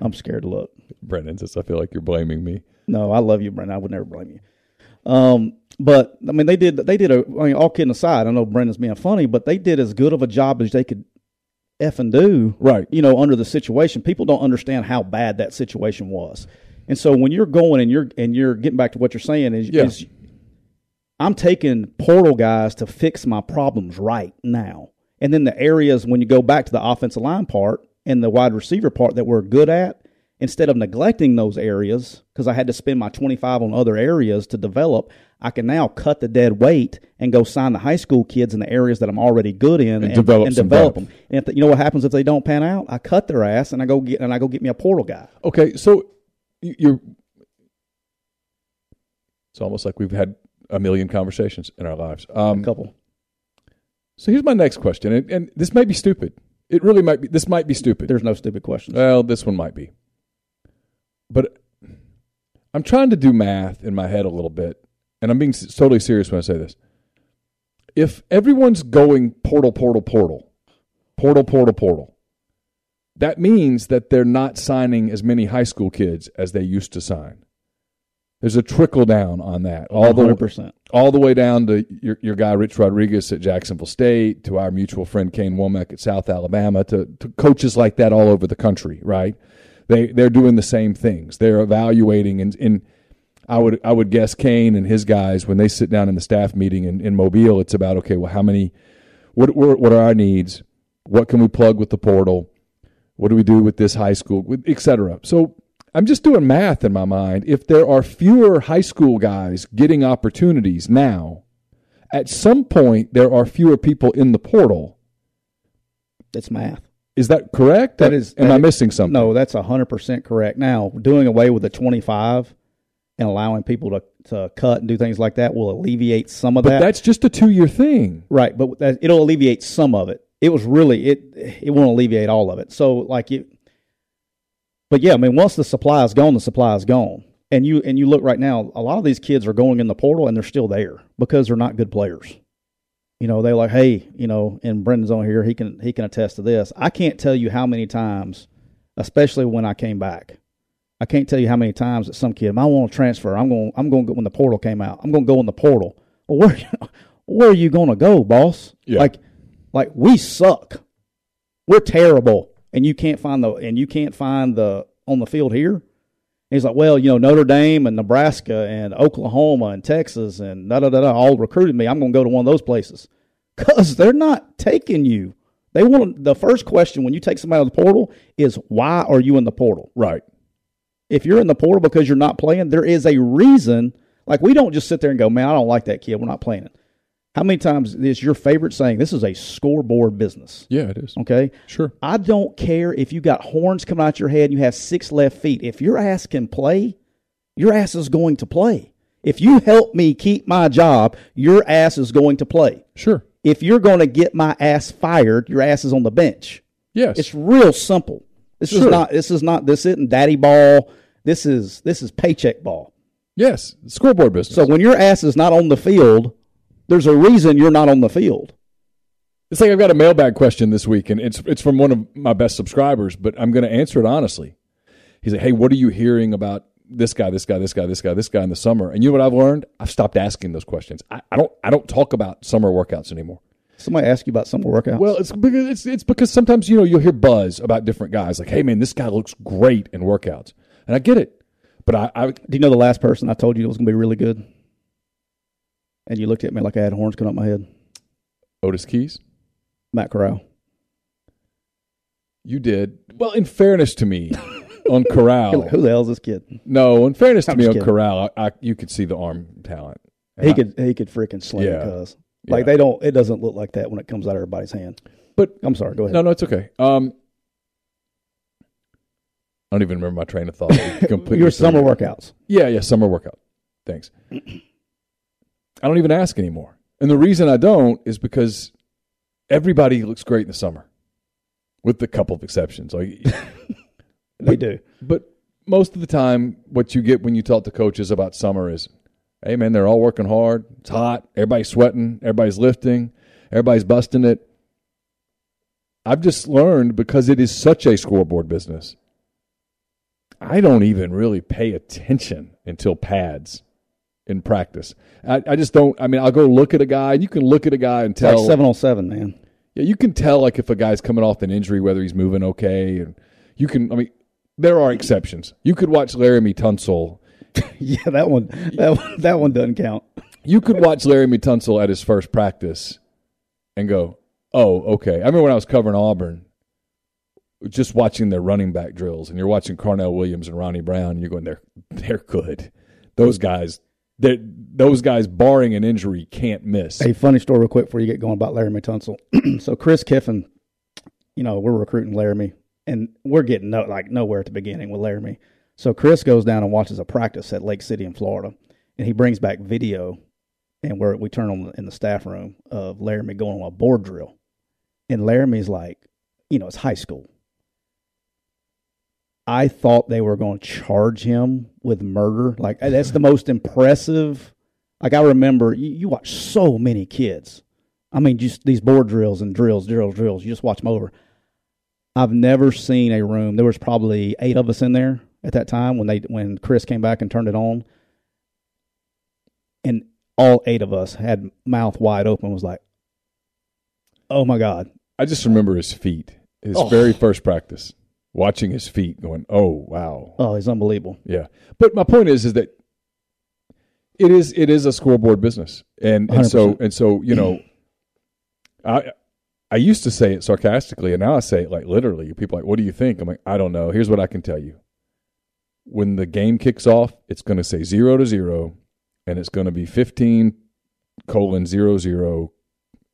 I'm scared to look. Brendan says, I feel like you're blaming me. No, I love you, Brendan. I would never blame you. Um, but I mean, they did. They did a. I mean, all kidding aside, I know Brendan's being funny, but they did as good of a job as they could f and do. Right. You know, under the situation, people don't understand how bad that situation was, and so when you're going and you're and you're getting back to what you're saying is, Yeah. is I'm taking portal guys to fix my problems right now, and then the areas when you go back to the offensive line part and the wide receiver part that we're good at, instead of neglecting those areas because I had to spend my 25 on other areas to develop, I can now cut the dead weight and go sign the high school kids in the areas that I'm already good in And develop and develop them. And if the, you know what happens if they don't pan out, I cut their ass and I go get and I go get me a portal guy. Okay. So you're. It's almost like we've had a million conversations in our lives. Um, a couple. so here's my next question, and, and this might be stupid. It really might be. This might be stupid. There's no stupid questions. Well, this one might be. But I'm trying to do math in my head a little bit, and I'm being totally serious when I say this. If everyone's going portal, portal, portal, portal, portal, portal, that means that they're not signing as many high school kids as they used to sign. There's a trickle down on that. All the 100%. all the way down to your, your guy Rich Rodriguez at Jacksonville State, to our mutual friend Kane Wommack at South Alabama, to, to coaches like that all over the country. Right? They they're doing the same things. They're evaluating, and, and I would I would guess Kane and his guys when they sit down in the staff meeting in, in Mobile, it's about okay, well, how many, what what are our needs? What can we plug with the portal? What do we do with this high school, with- et cetera? So I'm just doing math in my mind. If there are fewer high school guys getting opportunities now, at some point there are fewer people in the portal. That's math. Is that correct? That is- Am that I missing something? No, that's 100% correct. Now, doing away with the 25 and allowing people to, to cut and do things like that will alleviate some of but that. that's just a two year thing. Right, but that, it'll alleviate some of it. It was really it. It won't alleviate all of it. So like you, but yeah, I mean, once the supply is gone, the supply is gone. And you and you look right now, a lot of these kids are going in the portal and they're still there because they're not good players. You know, they're like, hey, you know, and Brendan's on here. He can he can attest to this. I can't tell you how many times, especially when I came back. I can't tell you how many times that some kid, I want to transfer. I'm going. I'm going to go when the portal came out. I'm going to go in the portal. Well, where where are you going to go, boss? Yeah. Like, like we suck. We're terrible, and you can't find the and you can't find the on the field here. He's like, well, you know, Notre Dame and Nebraska and Oklahoma and Texas and da da da da all recruited me. I'm going to go to one of those places because they're not taking you. They want the first question when you take somebody out of the portal is why are you in the portal? Right. If you're in the portal because you're not playing, there is a reason. Like we don't just sit there and go, man, I don't like that kid. We're not playing it. How many times is your favorite saying, this is a scoreboard business? Yeah, it is. Okay. Sure. I don't care if you got horns coming out your head and you have six left feet. If your ass can play, your ass is going to play. If you help me keep my job, your ass is going to play. Sure. If you're going to get my ass fired, your ass is on the bench. Yes. It's real simple. This is not this is not this isn't daddy ball. This is this is paycheck ball. yes. Scoreboard business. So when your ass is not on the field, there's a reason you're not on the field. It's like I've got a mailbag question this week, and it's it's from one of my best subscribers, but I'm going to answer it honestly. He's like, "Hey, what are you hearing about this guy, this guy, this guy, this guy, this guy in the summer?" And you know what I've learned? I've stopped asking those questions. I, I don't I don't talk about summer workouts anymore. Somebody ask you about summer workouts. Well, it's because it's it's because sometimes you know you'll hear buzz about different guys, like, "Hey, man, this guy looks great in workouts," and I get it, but I, I Do you know the last person I told you it was going to be really good? And you looked at me like I had horns coming up my head. Otis Keys, Matt Corral. you did well. In fairness to me, on Corral, Who the hell's this kid? no, in fairness to I'm me on kidding. Corral, I, I, you could see the arm talent. He I- could he could freaking sling Yeah. cuz. Like Yeah. they don't it doesn't look like that when it comes out of everybody's hand. But I'm sorry, go ahead. No, no, it's okay. Um, I don't even remember my train of thought. Completely Your summer workouts. Yeah, yeah, summer workout. Thanks. I don't even ask anymore, and the reason I don't is because everybody looks great in the summer, with a couple of exceptions. Like, They do. but most of the time, what you get when you talk to coaches about summer is, "Hey, man, they're all working hard. It's hot. Everybody's sweating. Everybody's lifting. Everybody's busting it." I've just learned because it is such a scoreboard business. I don't even really pay attention until pads in practice. I, I just don't. I mean, I'll go look at a guy, and you can look at a guy and It's like tell. seven on seven, man. Yeah, you can tell like if a guy's coming off an injury whether he's moving okay, and you can. I mean, there are exceptions. You could watch Laremy Tunsil. yeah, that one that one that one doesn't count. You could watch Laremy Tunsil at his first practice, and go, "Oh, okay." I remember when I was covering Auburn, just watching their running back drills, and you're watching Carnell Williams and Ronnie Brown, and you're going, "They're they're good." Those guys, that those guys, barring an injury, can't miss. Hey, funny story, real quick, before you get going about Laremy Tunsil. so Chris Kiffin, you know, we're recruiting Laremy, and we're getting no, like nowhere at the beginning with Laremy. So Chris goes down and watches a practice at Lake City in Florida, and he brings back video, and where we turn on in the staff room of Laremy going on a board drill, and Laremy's like, you know, it's high school. I thought they were going to charge him with murder. Like eh, that's the most impressive. Like I remember, you, you watch so many kids. I mean, just these board drills and drills, drills, drills. You just watch them over. I've never seen a room. There was probably eight of us in there at that time when they when Chris came back and turned it on, and all eight of us had mouth wide open. Was like, oh my god, I just remember his feet. His Oh. very first practice, watching his feet, going, "Oh wow, oh he's unbelievable. yeah." But my point is, is that it is it is a scoreboard business, and and so 100%. and so you know, I I used to say it sarcastically, and now I say it like literally. People are like, "What do you think?" I'm like, "I don't know." Here's what I can tell you: when the game kicks off, it's going to say zero to zero, and it's going to be fifteen colon zero zero,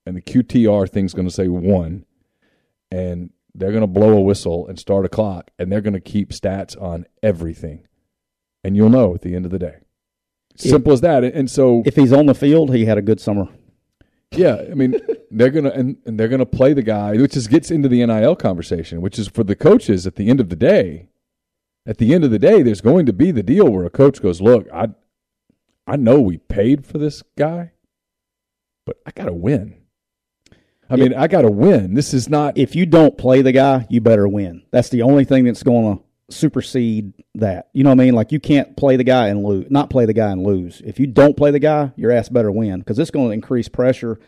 and the QTR thing's going to say one, and they're going to blow a whistle and start a clock, and they're going to keep stats on everything, and you'll know at the end of the day. Simple as that. And so, If he's on the field, he had a good summer. yeah, I mean, they're gonna and, and they're gonna play the guy, which just gets into the NIL conversation, which is for the coaches at the end of the day. At the end of the day, there's going to be the deal where a coach goes, "Look, I, I know we paid for this guy, but I got to win. I mean, I got to win. This is not. if you don't play the guy, you better win. That's the only thing that's going to supersede that. You know what I mean? Like you can't play the guy and lose, not play the guy and lose. If you don't play the guy, your ass better win because it's going to increase pressure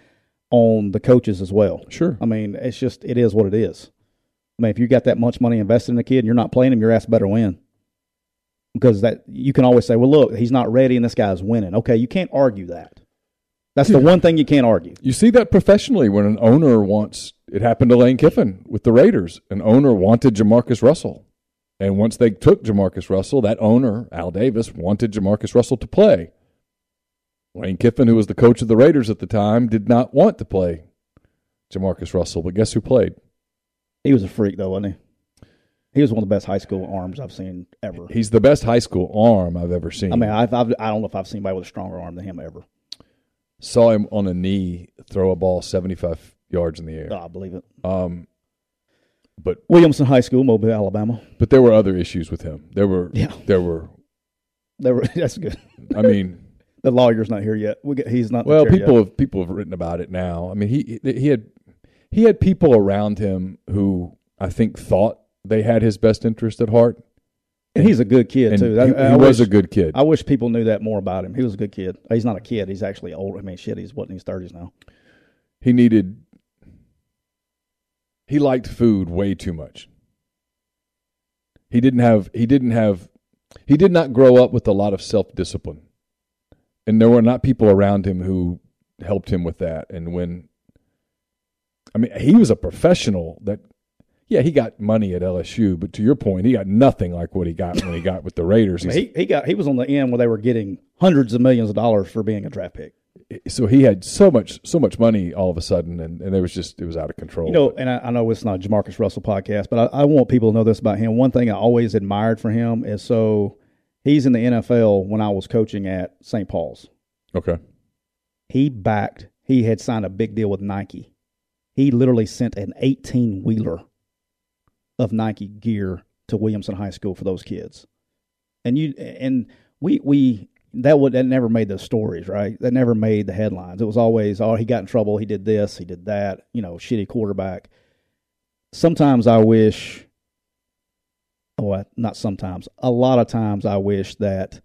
on the coaches as well. Sure. I mean, it's just it is what it is. I mean, if you got that much money invested in a kid and you're not playing him, your ass better win. because that you can always say, well, look, he's not ready and this guy's winning. Okay, you can't argue that. That's the one thing you can't argue. You see that professionally when an owner wants. It happened to Lane Kiffin with the Raiders. An owner wanted Jamarcus Russell, and once they took Jamarcus Russell, that owner Al Davis wanted Jamarcus Russell to play. Lane Kiffin, who was the coach of the Raiders at the time, did not want to play Jamarcus Russell. But guess who played? He was a freak, though, wasn't he? He was one of the best high school arms I've seen ever. He's the best high school arm I've ever seen. I mean, I've, I've, I don't know if I've seen anybody with a stronger arm than him ever. Saw him on a knee throw a ball 75 yards in the air. Oh, I believe it. Um, but Williamson High School, Mobile, Alabama. but there were other issues with him. There were Yeah. there were. They were, that's good. I mean, The lawyer's not here yet. We get, he's not. well, people yet. have people have written about it now. I mean, he he had he had people around him who I think thought they had his best interest at heart. And he's a good kid And too. he, I, he I was wish, a good kid. I wish people knew that more about him. He was a good kid. He's not a kid. He's actually old. I mean, shit. He's what in his thirties now. he needed. He liked food way too much. He didn't have. He didn't have. He did not grow up with a lot of self discipline, and there were not people around him who helped him with that. And when, I mean, he was a professional. That, yeah, he got money at LSU, but to your point, he got nothing like what he got when he got with the Raiders. I mean, he he got he was on the end where they were getting hundreds of millions of dollars for being a draft pick. so he had so much so much money all of a sudden, and, and it was just it was out of control. You know, and I, I know it's not a Jamarcus Russell podcast, but I, I want people to know this about him. One thing I always admired for him is so he's in the NFL when I was coaching at St. Paul's. okay. He backed. He had signed a big deal with Nike. He literally sent an eighteen wheeler of Nike gear to Williamson High School for those kids. And you and we we that would that never made the stories, right? That never made the headlines. It was always, oh, he got in trouble, he did this, he did that, you know, shitty quarterback. Sometimes I wish oh, not sometimes. A lot of times I wish that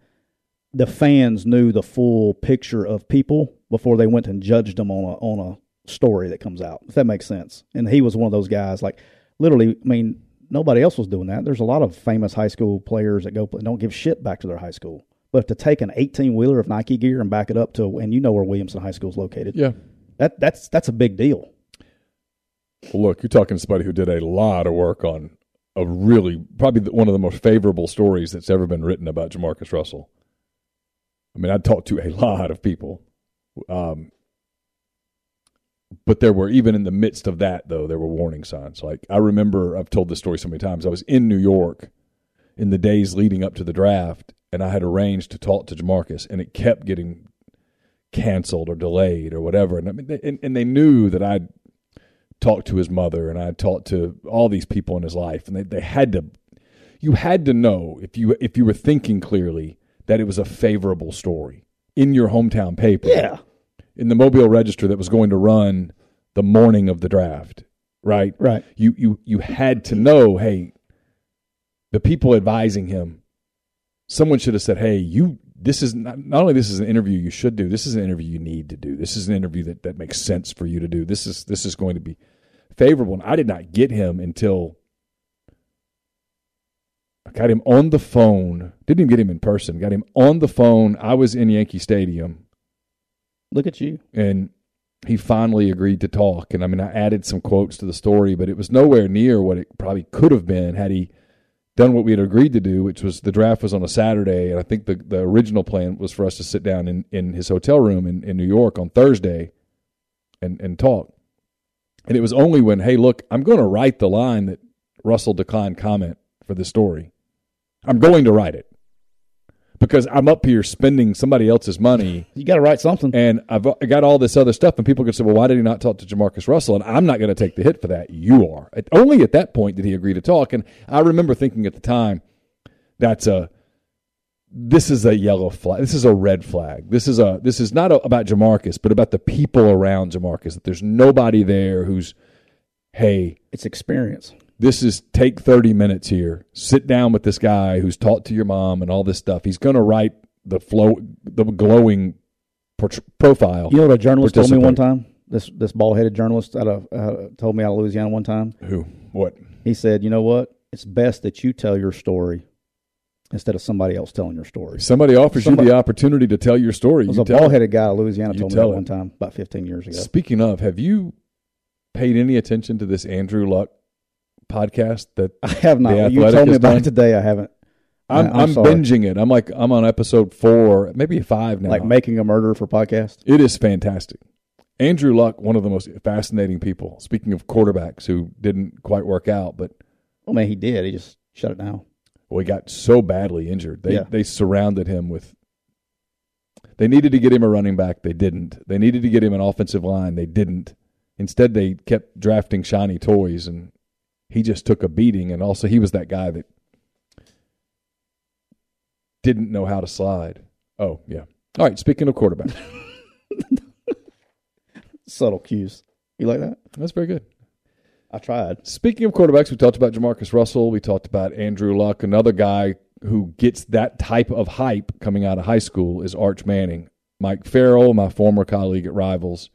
the fans knew the full picture of people before they went and judged them on a on a story that comes out. If that makes sense. And he was one of those guys like literally, I mean, nobody else was doing that. There's a lot of famous high school players that go play, don't give shit back to their high school. But to take an 18 wheeler of Nike gear and back it up to, and you know where Williamson High School is located, Yeah. that that's that's a big deal. Well, look, you're talking to somebody who did a lot of work on a really probably the- one of the most favorable stories that's ever been written about Jamarcus Russell. I mean, I talked to a lot of people, um, but there were even in the midst of that though there were warning signs. Like I remember, I've told this story so many times. I was in New York in the days leading up to the draft, and I had arranged to talk to Jamarcus, and it kept getting canceled or delayed or whatever. And I mean, they, and, and they knew that I'd talked to his mother and I talked to all these people in his life, and they, they had to. You had to know if you if you were thinking clearly that it was a favorable story in your hometown paper, Yeah. In the Mobile Register that was going to run the morning of the draft, right? Right. You you you had to know, hey, the people advising him, someone should have said, hey, you this is not, not only this is an interview you should do, this is an interview you need to do. This is an interview that, that makes sense for you to do. This is this is going to be favorable. And I did not get him until I got him on the phone. Didn't even get him in person. Got him on the phone. I was in Yankee Stadium Look at you. and he finally agreed to talk. And I mean, I added some quotes to the story, but it was nowhere near what it probably could have been had he done what we had agreed to do, which was the draft was on a Saturday. And I think the, the original plan was for us to sit down in, in his hotel room in, in New York on Thursday and, and talk. And it was only when, hey, look, I'm going to write the line that Russell declined comment for the story. I'm going to write it because I'm up here spending somebody else's money You got to write something. and I've got all this other stuff, and people can say, "Well, why did he not talk to Jamarcus Russell?" And I'm not going to take the hit for that. You are. Only at that point did he agree to talk, and I remember thinking at the time, "That's a this is a yellow flag. This is a red flag. This is a this is not a, about Jamarcus, but about the people around Jamarcus. That there's nobody there who's, hey, It's experience. This is take 30 minutes here. Sit down with this guy who's talked to your mom and all this stuff. He's going to write the flow, the glowing profile. You know what a journalist told me one time? This this bald headed journalist out of uh, told me out of Louisiana one time. Who? What? He said, "You know what? It's best that you tell your story instead of somebody else telling your story. Somebody offers Somebody- you the opportunity to tell your story, There was you a tell it. bald headed guy in Louisiana You told me that it. one time about 15 years ago. Speaking of, have you paid any attention to this Andrew Luck podcast that I have not. You told me about it today. I haven't. I'm, I'm I'm, binging it. I'm like I'm on episode four, maybe five now. Like making a murder for podcast. It is fantastic. Andrew Luck, one of the most fascinating people. Speaking of quarterbacks who didn't quite work out, but I man, he did. He just shut it down. well, he got so badly injured. They Yeah. they surrounded him with. They needed to get him a running back. They didn't. They needed to get him an offensive line. They didn't. Instead, they kept drafting shiny toys, and he just took a beating. And also, he was that guy that didn't know how to slide. Oh yeah. All right. Speaking of quarterback, Subtle cues. You like that? that's very good. I tried. Speaking of quarterbacks, we talked about JaMarcus Russell. We talked about Andrew Luck. Another guy who gets that type of hype coming out of high school is Arch Manning. Mike Farrell, my former colleague at Rivals.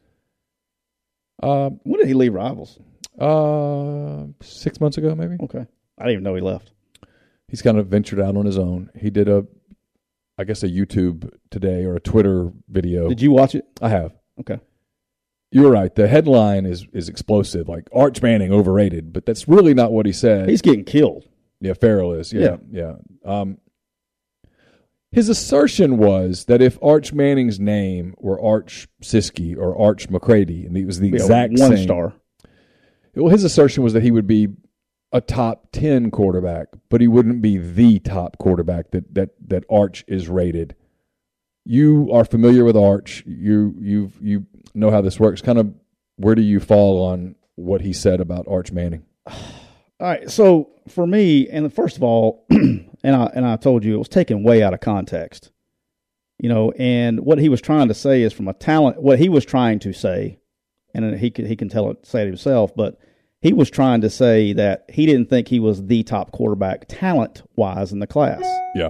Uh, When did he leave Rivals? Uh, six months ago, maybe. Okay. I didn't even know he left. He's kind of ventured out on his own. He did a, I guess, a YouTube today or a Twitter video. Did you watch it? I have. Okay. You're right. The headline is is explosive, like Arch Manning overrated, but that's really not what he said. He's getting killed. Yeah, Farrell is. Yeah, yeah. Um, his assertion was that if Arch Manning's name were Arch Siskey or Arch McCready, and it was the exact one same, star. Well, his assertion was that he would be a top ten quarterback, but he wouldn't be the top quarterback that that that Arch is rated. You are familiar with Arch. You you you know how this works. Kind of where do you fall on what he said about Arch Manning? All right. So for me, and first of all, and I and I told you it was taken way out of context. You know, and what he was trying to say is from a talent. What he was trying to say, and he can he can tell it say it himself, but he was trying to say that he didn't think he was the top quarterback talent wise in the class. Yeah,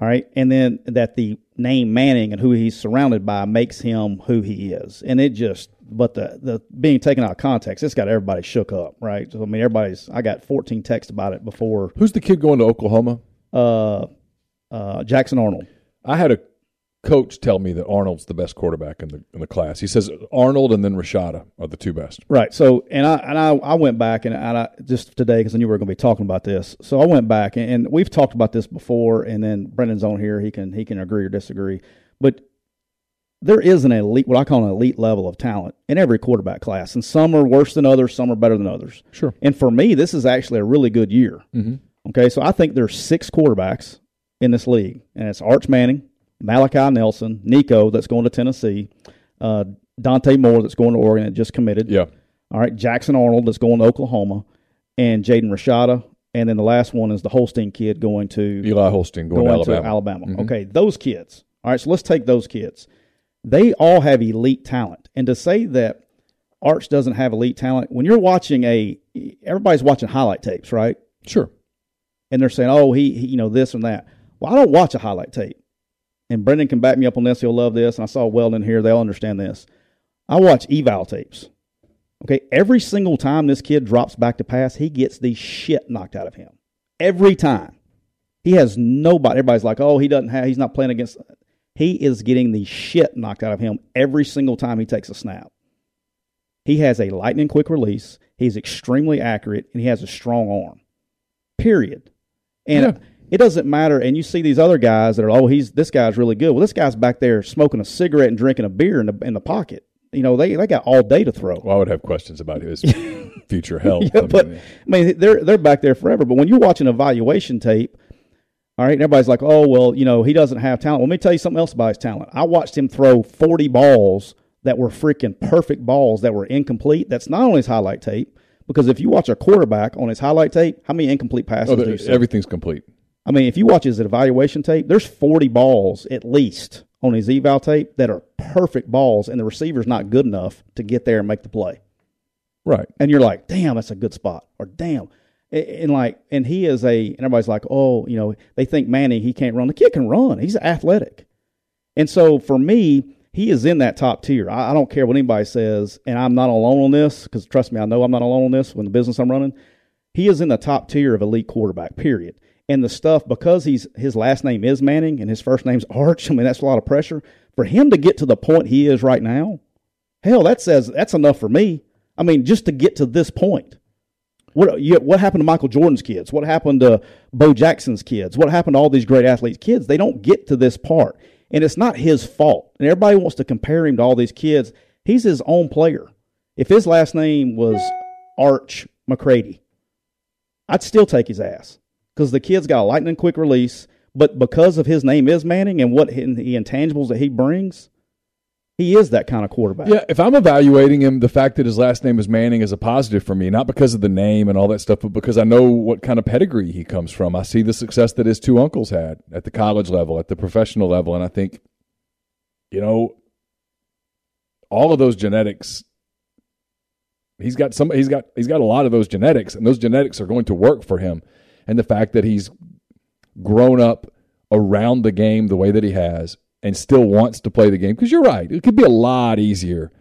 All right. And then that the name Manning and who he's surrounded by makes him who he is. And it just, but the, the being taken out of context, it's got everybody shook up, right? So, I mean, everybody's, I got 14 texts about it before who's the kid going to Oklahoma? uh, uh, Jackson Arnold. I had a coach tell me that Arnold's the best quarterback in the in the class. He says Arnold and then Rashada are the two best. Right. So, and I and I, I went back and, I just today because I knew we were going to be talking about this. So I went back and, and we've talked about this before. And then Brendan's on here; he can he can agree or disagree. But there is an elite, what I call an elite level of talent in every quarterback class, and some are worse than others, some are better than others. Sure. And for me, this is actually a really good year. Mm-hmm. Okay, so I think there's six quarterbacks in this league, and it's Arch Manning, Malachi Nelson, Nico that's going to Tennessee, uh, Dante Moore that's going to Oregon that just committed. Yeah. All right, Jackson Arnold that's going to Oklahoma, and Jaden Rashada, and then the last one is the Holstein kid going to Eli Holstein going, going to Alabama. to Alabama. Mhm. Okay, those kids. All right, so let's take those kids. They all have elite talent, and to say that Arch doesn't have elite talent when you're watching a everybody's watching highlight tapes, right? Sure. and they're saying, "Oh, he, he, you know, this and that." Well, I don't watch a highlight tape, and Brendan can back me up on this. He'll love this, and I saw Weldon here; they'll understand this. I watch eval tapes. Okay, every single time this kid drops back to pass, he gets the shit knocked out of him. Every time, he has nobody. Everybody's like, "Oh, he doesn't have. He's not playing against." He is getting the shit knocked out of him every single time he takes a snap. He has a lightning quick release. He's extremely accurate, and he has a strong arm. Period. And Yeah. It doesn't matter. And you see these other guys that are, oh, he's this guy's really good. Well, this guy's back there smoking a cigarette and drinking a beer in the in the pocket. You know, they they got all day to throw. Well, I would have questions about his future health. Yeah, I but mean, I mean, they're they're back there forever. But when you watch an evaluation tape, all right, and everybody's like, "Oh, well, you know, he doesn't have talent." Let me tell you something else about his talent. I watched him throw 40 balls that were freaking perfect balls that were incomplete. That's not on his highlight tape because if you watch a quarterback on his highlight tape, how many incomplete passes oh, do you see? everything's complete. I mean, if you watch his evaluation tape, there's 40 balls at least on his eval tape that are perfect balls, and the receiver's not good enough to get there and make the play Right. and you're like, damn, that's a good spot, or damn, and like, and he is a, and everybody's like, oh, you know, they think Manning he can't run. The kid can run. He's athletic, and so for me, he is in that top tier. I, I don't care what anybody says, and I'm not alone on this because trust me, I know I'm not alone on this. When the business I'm running, he is in the top tier of elite quarterback. Period. And the stuff because he's his last name is Manning and his first name's Arch. I mean, that's a lot of pressure for him to get to the point he is right now. Hell, that says that's enough for me. I mean, just to get to this point. What you, what happened to Michael Jordan's kids? What happened to Bo Jackson's kids? What happened to all these great athletes' kids? They don't get to this part, and it's not his fault. And everybody wants to compare him to all these kids. He's his own player. If his last name was Arch McCready, I'd still take his ass because the kid's got a lightning quick release. But because of his name is Manning and what the intangibles that he brings, he is that kind of quarterback. Yeah, if I'm evaluating him, the fact that his last name is Manning is a positive for me, not because of the name and all that stuff, but because I know what kind of pedigree he comes from. I see the success that his two uncles had at the college level, at the professional level, and I think, you know, all of those genetics. He's got some. He's got. He's got a lot of those genetics, and those genetics are going to work for him. And the fact that he's grown up around the game the way that he has and still wants to play the game. Because you're right, it could be a lot easier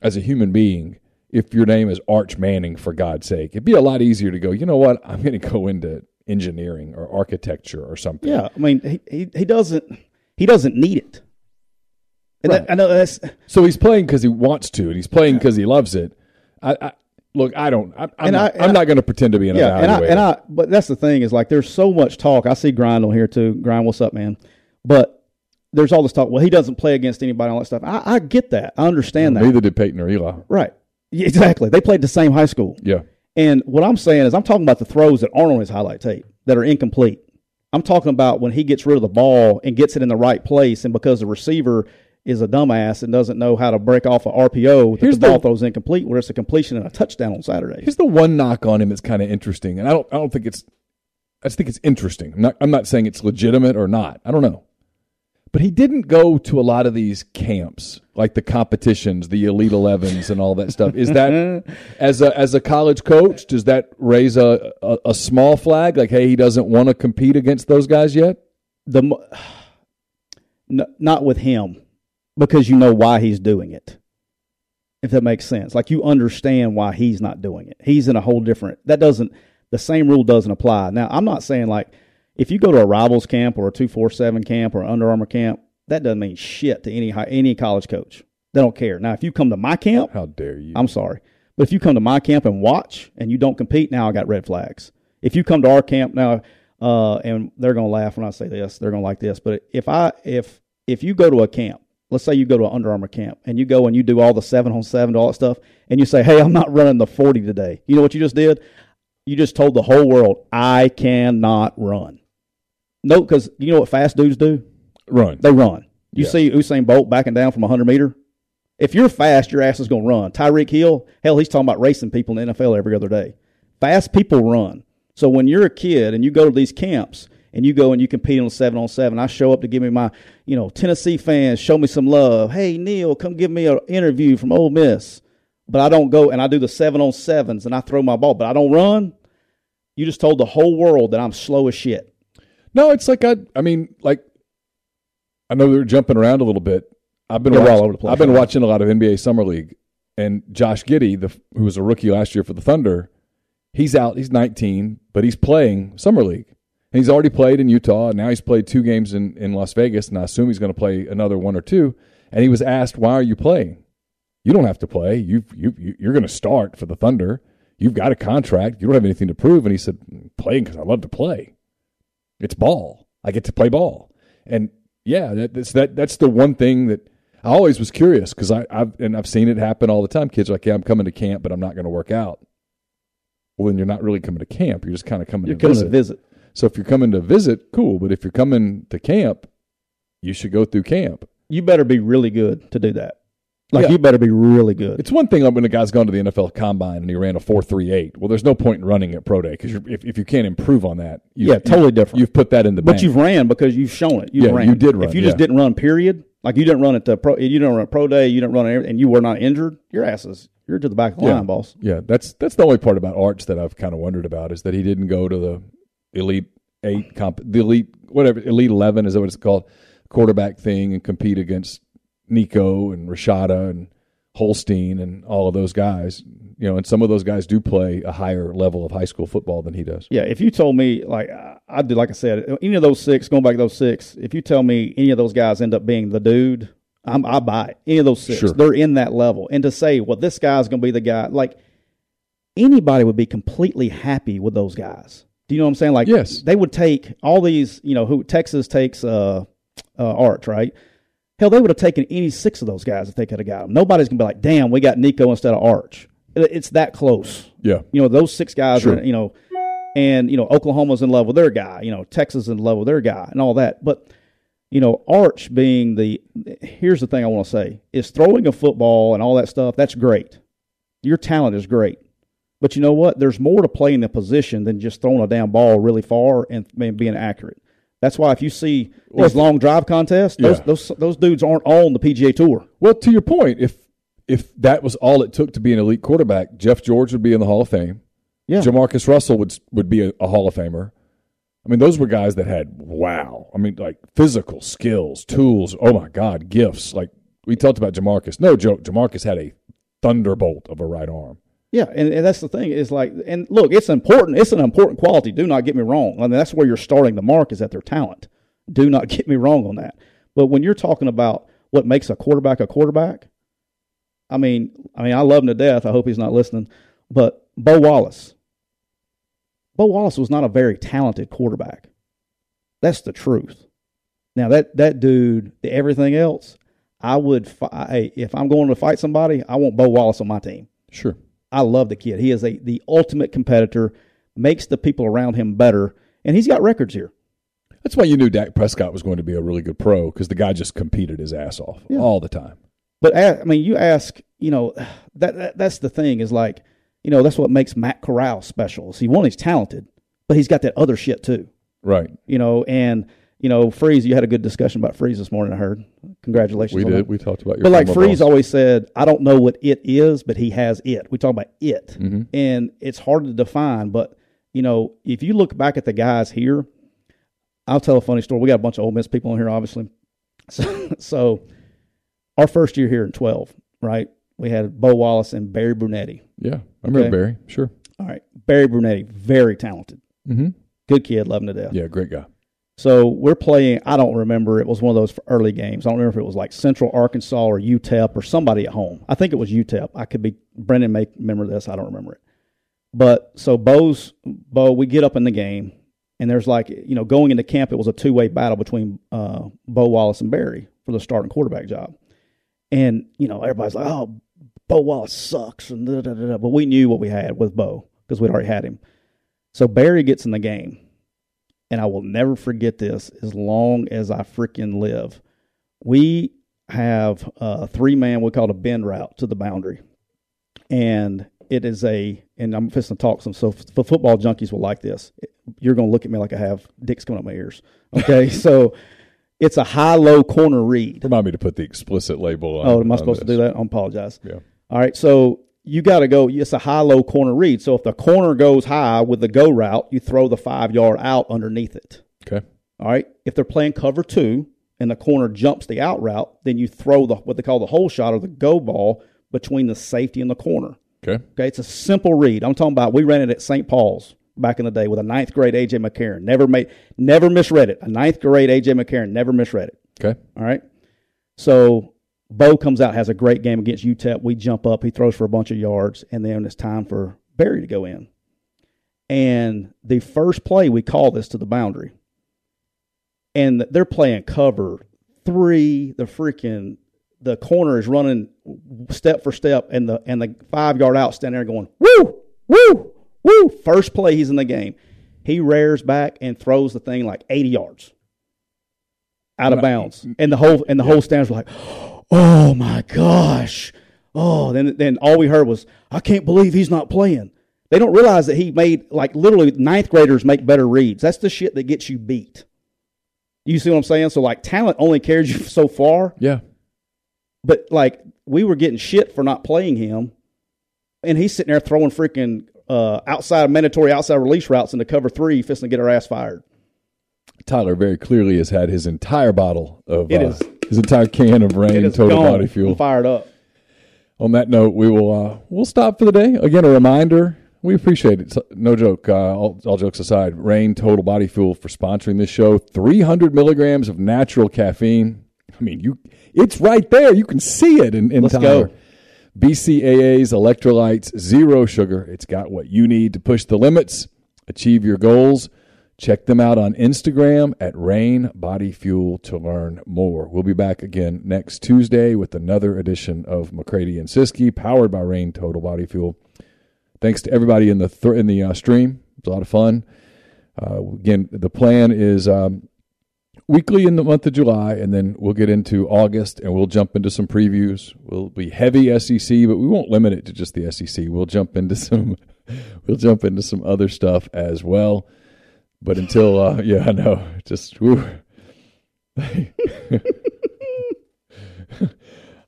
as a human being if your name is Arch Manning, for God's sake. It'd be a lot easier to go, you know what, I'm going to go into engineering or architecture or something. Yeah, I mean, he, he, he doesn't he doesn't need it. And right. that, I know that's so he's playing because he wants to, and he's playing because he loves it. I, I look, I don't. I, I'm, not, I, am not going to pretend to be an yeah, evaluator. And I, and I, but that's the thing is like, there's so much talk. I see Grind on here too. Grind, what's up, man? But there's all this talk. Well, he doesn't play against anybody, all that stuff. I, I get that. I understand that. Neither did Peyton or Eli. Right. Yeah, exactly. They played the same high school. Yeah. And what I'm saying is, I'm talking about the throws that aren't on his highlight tape that are incomplete. I'm talking about when he gets rid of the ball and gets it in the right place, and because the receiver is a dumbass and doesn't know how to break off an RPO, that the ball the, throws incomplete, where it's a completion and a touchdown on Saturday. Here's the one knock on him that's kind of interesting, and I don't, I don't think it's, I just think it's interesting. I'm not, I'm not saying it's legitimate or not. I don't know. But he didn't go to a lot of these camps, like the competitions, the Elite 11s, and all that stuff. Is that as a as a college coach? Does that raise a, a, a small flag? Like, hey, he doesn't want to compete against those guys yet. The not with him, because you know why he's doing it. If that makes sense, like you understand why he's not doing it. He's in a whole different. That doesn't. The same rule doesn't apply. Now, I'm not saying like if you go to a rivals camp or a 247 camp or Under Armour camp, that doesn't mean shit to any any college coach. They don't care. Now, if you come to my camp, how dare you? I'm sorry, but if you come to my camp and watch and you don't compete, now I got red flags. If you come to our camp now, uh, and they're gonna laugh when I say this, they're gonna like this. But if I if if you go to a camp, let's say you go to an Under Armour camp and you go and you do all the seven on seven, all that stuff, and you say, "Hey, I'm not running the 40 today." You know what you just did? You just told the whole world, "I cannot run." No, because you know what fast dudes do? Run. They run. You yeah. see Usain Bolt backing down from 100 meter. If you're fast, your ass is going to run. Tyreek Hill, hell, he's talking about racing people in the NFL every other day. Fast people run. So when you're a kid and you go to these camps and you go and you compete on seven on seven, I show up to give me my, you know, Tennessee fans show me some love. Hey Neil, come give me an interview from Ole Miss. But I don't go and I do the seven on sevens and I throw my ball, but I don't run. You just told the whole world that I'm slow as shit. No, it's like I. I mean, like I know they're jumping around a little bit. I've been watching, all over the place. I've been watching a lot of NBA summer league, and Josh Giddey, the who was a rookie last year for the Thunder, he's out. He's 19, but he's playing summer league. And he's already played in Utah. And now he's played two games in, in Las Vegas, and I assume he's going to play another one or two. And he was asked, "Why are you playing? You don't have to play. You you you're going to start for the Thunder. You've got a contract. You don't have anything to prove." And he said, "Playing because I love to play." It's ball. I get to play ball, and yeah, that, that's that. That's the one thing that I always was curious because I, I've and I've seen it happen all the time. Kids are like, yeah, I'm coming to camp, but I'm not going to work out. Well, then you're not really coming to camp. You're just kind of coming. You're to coming visit. to visit. So if you're coming to visit, cool. But if you're coming to camp, you should go through camp. You better be really good to do that. Like yeah. you better be really good. It's one thing when a guy's gone to the NFL Combine and he ran a four three eight. Well, there's no point in running at pro day because if, if you can't improve on that, yeah, totally different. You've put that in the but bank. you've ran because you've shown it. You yeah, ran. you did run. If you yeah. just didn't run, period, like you didn't run at the pro, you didn't run at pro day, you didn't run, and you were not injured. Your ass is you're to the back of the yeah. line, boss. Yeah, that's that's the only part about Arch that I've kind of wondered about is that he didn't go to the elite eight comp, the elite whatever elite eleven is that what it's called quarterback thing and compete against Nico and Rashada and Holstein and all of those guys. You know, and some of those guys do play a higher level of high school football than he does. Yeah, if you told me like I- I do, like I said, any of those six, going back to those six, if you tell me any of those guys end up being the dude, I'm, I buy it. Any of those six, Sure. they're in that level. And to say, well, this guy's going to be the guy, like anybody would be completely happy with those guys. Do you know what I'm saying? Like, Yes. they would take all these, you know, who Texas takes uh, uh, Arch, right? Hell, they would have taken any six of those guys if they could have got them. Nobody's going to be like, damn, we got Nico instead of Arch. It- It's that close. Yeah. You know, those six guys Sure. are, you know, and, you know, Oklahoma's in love with their guy, you know, Texas is in love with their guy and all that. But, you know, Arch being the, here's the thing I want to say is throwing a football and all that stuff, that's great. Your talent is great. But you know what? There's more to playing the position than just throwing a damn ball really far and, being accurate. That's why if you see these long drive contests, those, Yeah. those those dudes aren't on the PGA Tour. Well, to your point, if if that was all it took to be an elite quarterback, Jeff George would be in the Hall of Fame. Yeah. JaMarcus Russell would would be a, a Hall of Famer. I mean, those were guys that had wow. I mean, like physical skills, tools. Oh my God, gifts. Like we talked about JaMarcus. No joke, JaMarcus had a thunderbolt of a right arm. Yeah, and, and that's the thing is like, and look, it's important. It's an important quality. Do not get me wrong. I mean, that's where you're starting the mark is at their talent. Do not get me wrong on that. But when you're talking about what makes a quarterback a quarterback, I mean, I mean, I love him to death. I hope he's not listening. But Bo Wallace, Bo Wallace was not a very talented quarterback. That's the truth. Now that that dude, everything else, I would. Hey, if I'm going to fight somebody, I want Bo Wallace on my team. Sure. I love the kid. He is a the ultimate competitor, makes the people around him better, and he's got records here. That's why you knew Dak Prescott was going to be a really good pro because the guy just competed his ass off Yeah. all the time. But I mean, you ask, you know, that, that that's the thing is like, you know, that's what makes Matt Corral special. See, one, he's talented, but he's got that other shit too. Right. You know, and you know, Freeze, you had a good discussion about Freeze this morning. I heard. Congratulations. We did. that. We talked about your But like Freeze always said, I don't know what it is, but he has it. We talk about it, Mm-hmm. and it's hard to define. But you know, if you look back at the guys here, I'll tell a funny story. We got a bunch of Ole Miss people in here, obviously. So, so our first year here in twelve, right? We had Bo Wallace and Barry Brunetti. Yeah, I remember Okay. Barry. Sure. All right, Barry Brunetti, very talented, Mm-hmm. good kid, love him to death. Yeah, great guy. So we're playing. I don't remember. It was one of those early games. I don't remember if it was like Central Arkansas or UTEP or somebody at home. I think it was UTEP. I could be. Brendan may remember this. I don't remember it. But so Bo's Bo, we get up in the game, and there's like you know going into camp, it was a two way battle between uh, Bo Wallace and Barry for the starting quarterback job. And you know everybody's like, oh, Bo Wallace sucks, and da, da, da, but we knew what we had with Bo because we'd already had him. So Barry gets in the game and I will never forget this as long as I freaking live. We have a three man, we call it a bend route to the boundary. And it is a, and I'm fixing to talk some, so for football junkies will like this. You're going to look at me like I have dicks coming up my ears. Okay. so it's a high low corner read. Remind me to put the explicit label on. Oh, am I supposed to do that? I apologize. Yeah. All right, so you got to go. It's a high low corner read. So if the corner goes high with the go route, you throw the five yard out underneath it. Okay. All right. If they're playing cover two and the corner jumps the out route, then you throw the what they call the hole shot or the go ball between the safety and the corner. Okay. Okay, it's a simple read. I'm talking about we ran it at St. Paul's back in the day with a ninth grade AJ McCarron. Never made, never misread it. A ninth grade AJ McCarron never misread it. Okay. All right. So Bo comes out, has a great game against UTEP. We jump up, he throws for a bunch of yards, and then it's time for Barry to go in. And the first play, we call this to the boundary. And they're playing cover three. The freaking the corner is running step for step, and the and the five yard out standing there going, woo, woo, woo. First play, he's in the game. He rears back and throws the thing like 80 yards out of bounds, and the whole and the whole stands were like, "Oh my gosh!" Oh, then then all we heard was, "I can't believe he's not playing." They don't realize that he made like literally ninth graders make better reads. That's the shit that gets you beat. You see what I'm saying? So like talent only carries you so far, Yeah. but like we were getting shit for not playing him, and he's sitting there throwing freaking uh, outside mandatory outside release routes into cover three, fisting to get our ass fired. Tyler very clearly has had his entire bottle of It uh, is- his entire can of Reign Total gone. body fuel. Fired up. on that note, we will uh, we'll stop for the day. Again, a reminder. We appreciate it. No joke. Uh, all, all, jokes aside, Reign Total Body Fuel for sponsoring this show. Three hundred milligrams of natural caffeine. I mean, you it's right there. You can see it in, in Let's Tyler. go. BCAA's electrolytes, zero sugar. It's got what you need to push the limits, achieve your goals. Check them out on Instagram at Reign Body Fuel to learn more. We'll be back again next Tuesday with another edition of McCready and Siskey, powered by Reign Total Body Fuel. Thanks to everybody in the th- in the uh, stream. It's a lot of fun. Uh, again, the plan is um, weekly in the month of July, and then we'll get into August, and we'll jump into some previews. We'll be heavy SEC, but we won't limit it to just the SEC. We'll jump into some we'll jump into some other stuff as well. But until, uh, yeah, I know, just,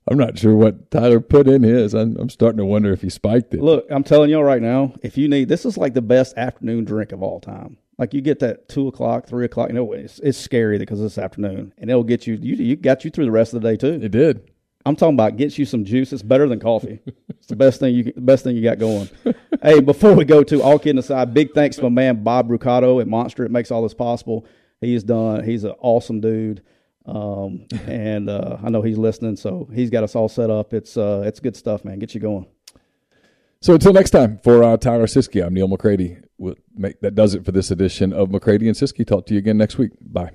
I'm not sure what Tyler put in his. I'm, I'm, starting to wonder if he spiked it. Look, I'm telling y'all right now, if you need, this is like the best afternoon drink of all time. Like you get that two o'clock, three o'clock. You know, it's, it's scary because it's afternoon, and it'll get you. You you got you through the rest of the day too. It did. I'm talking about gets you some juice. It's better than coffee. It's the best thing you best thing you got going. hey, before we go to all kidding aside, big thanks to my man Bob Brucato at Monster. It makes all this possible. He's done. He's an awesome dude, um, and uh, I know he's listening. So he's got us all set up. It's uh, it's good stuff, man. Get you going. So until next time, for uh, Tyler Siskey, I'm Neil McCready. We'll make, that does it for this edition of McCready and Siskey. Talk to you again next week. Bye.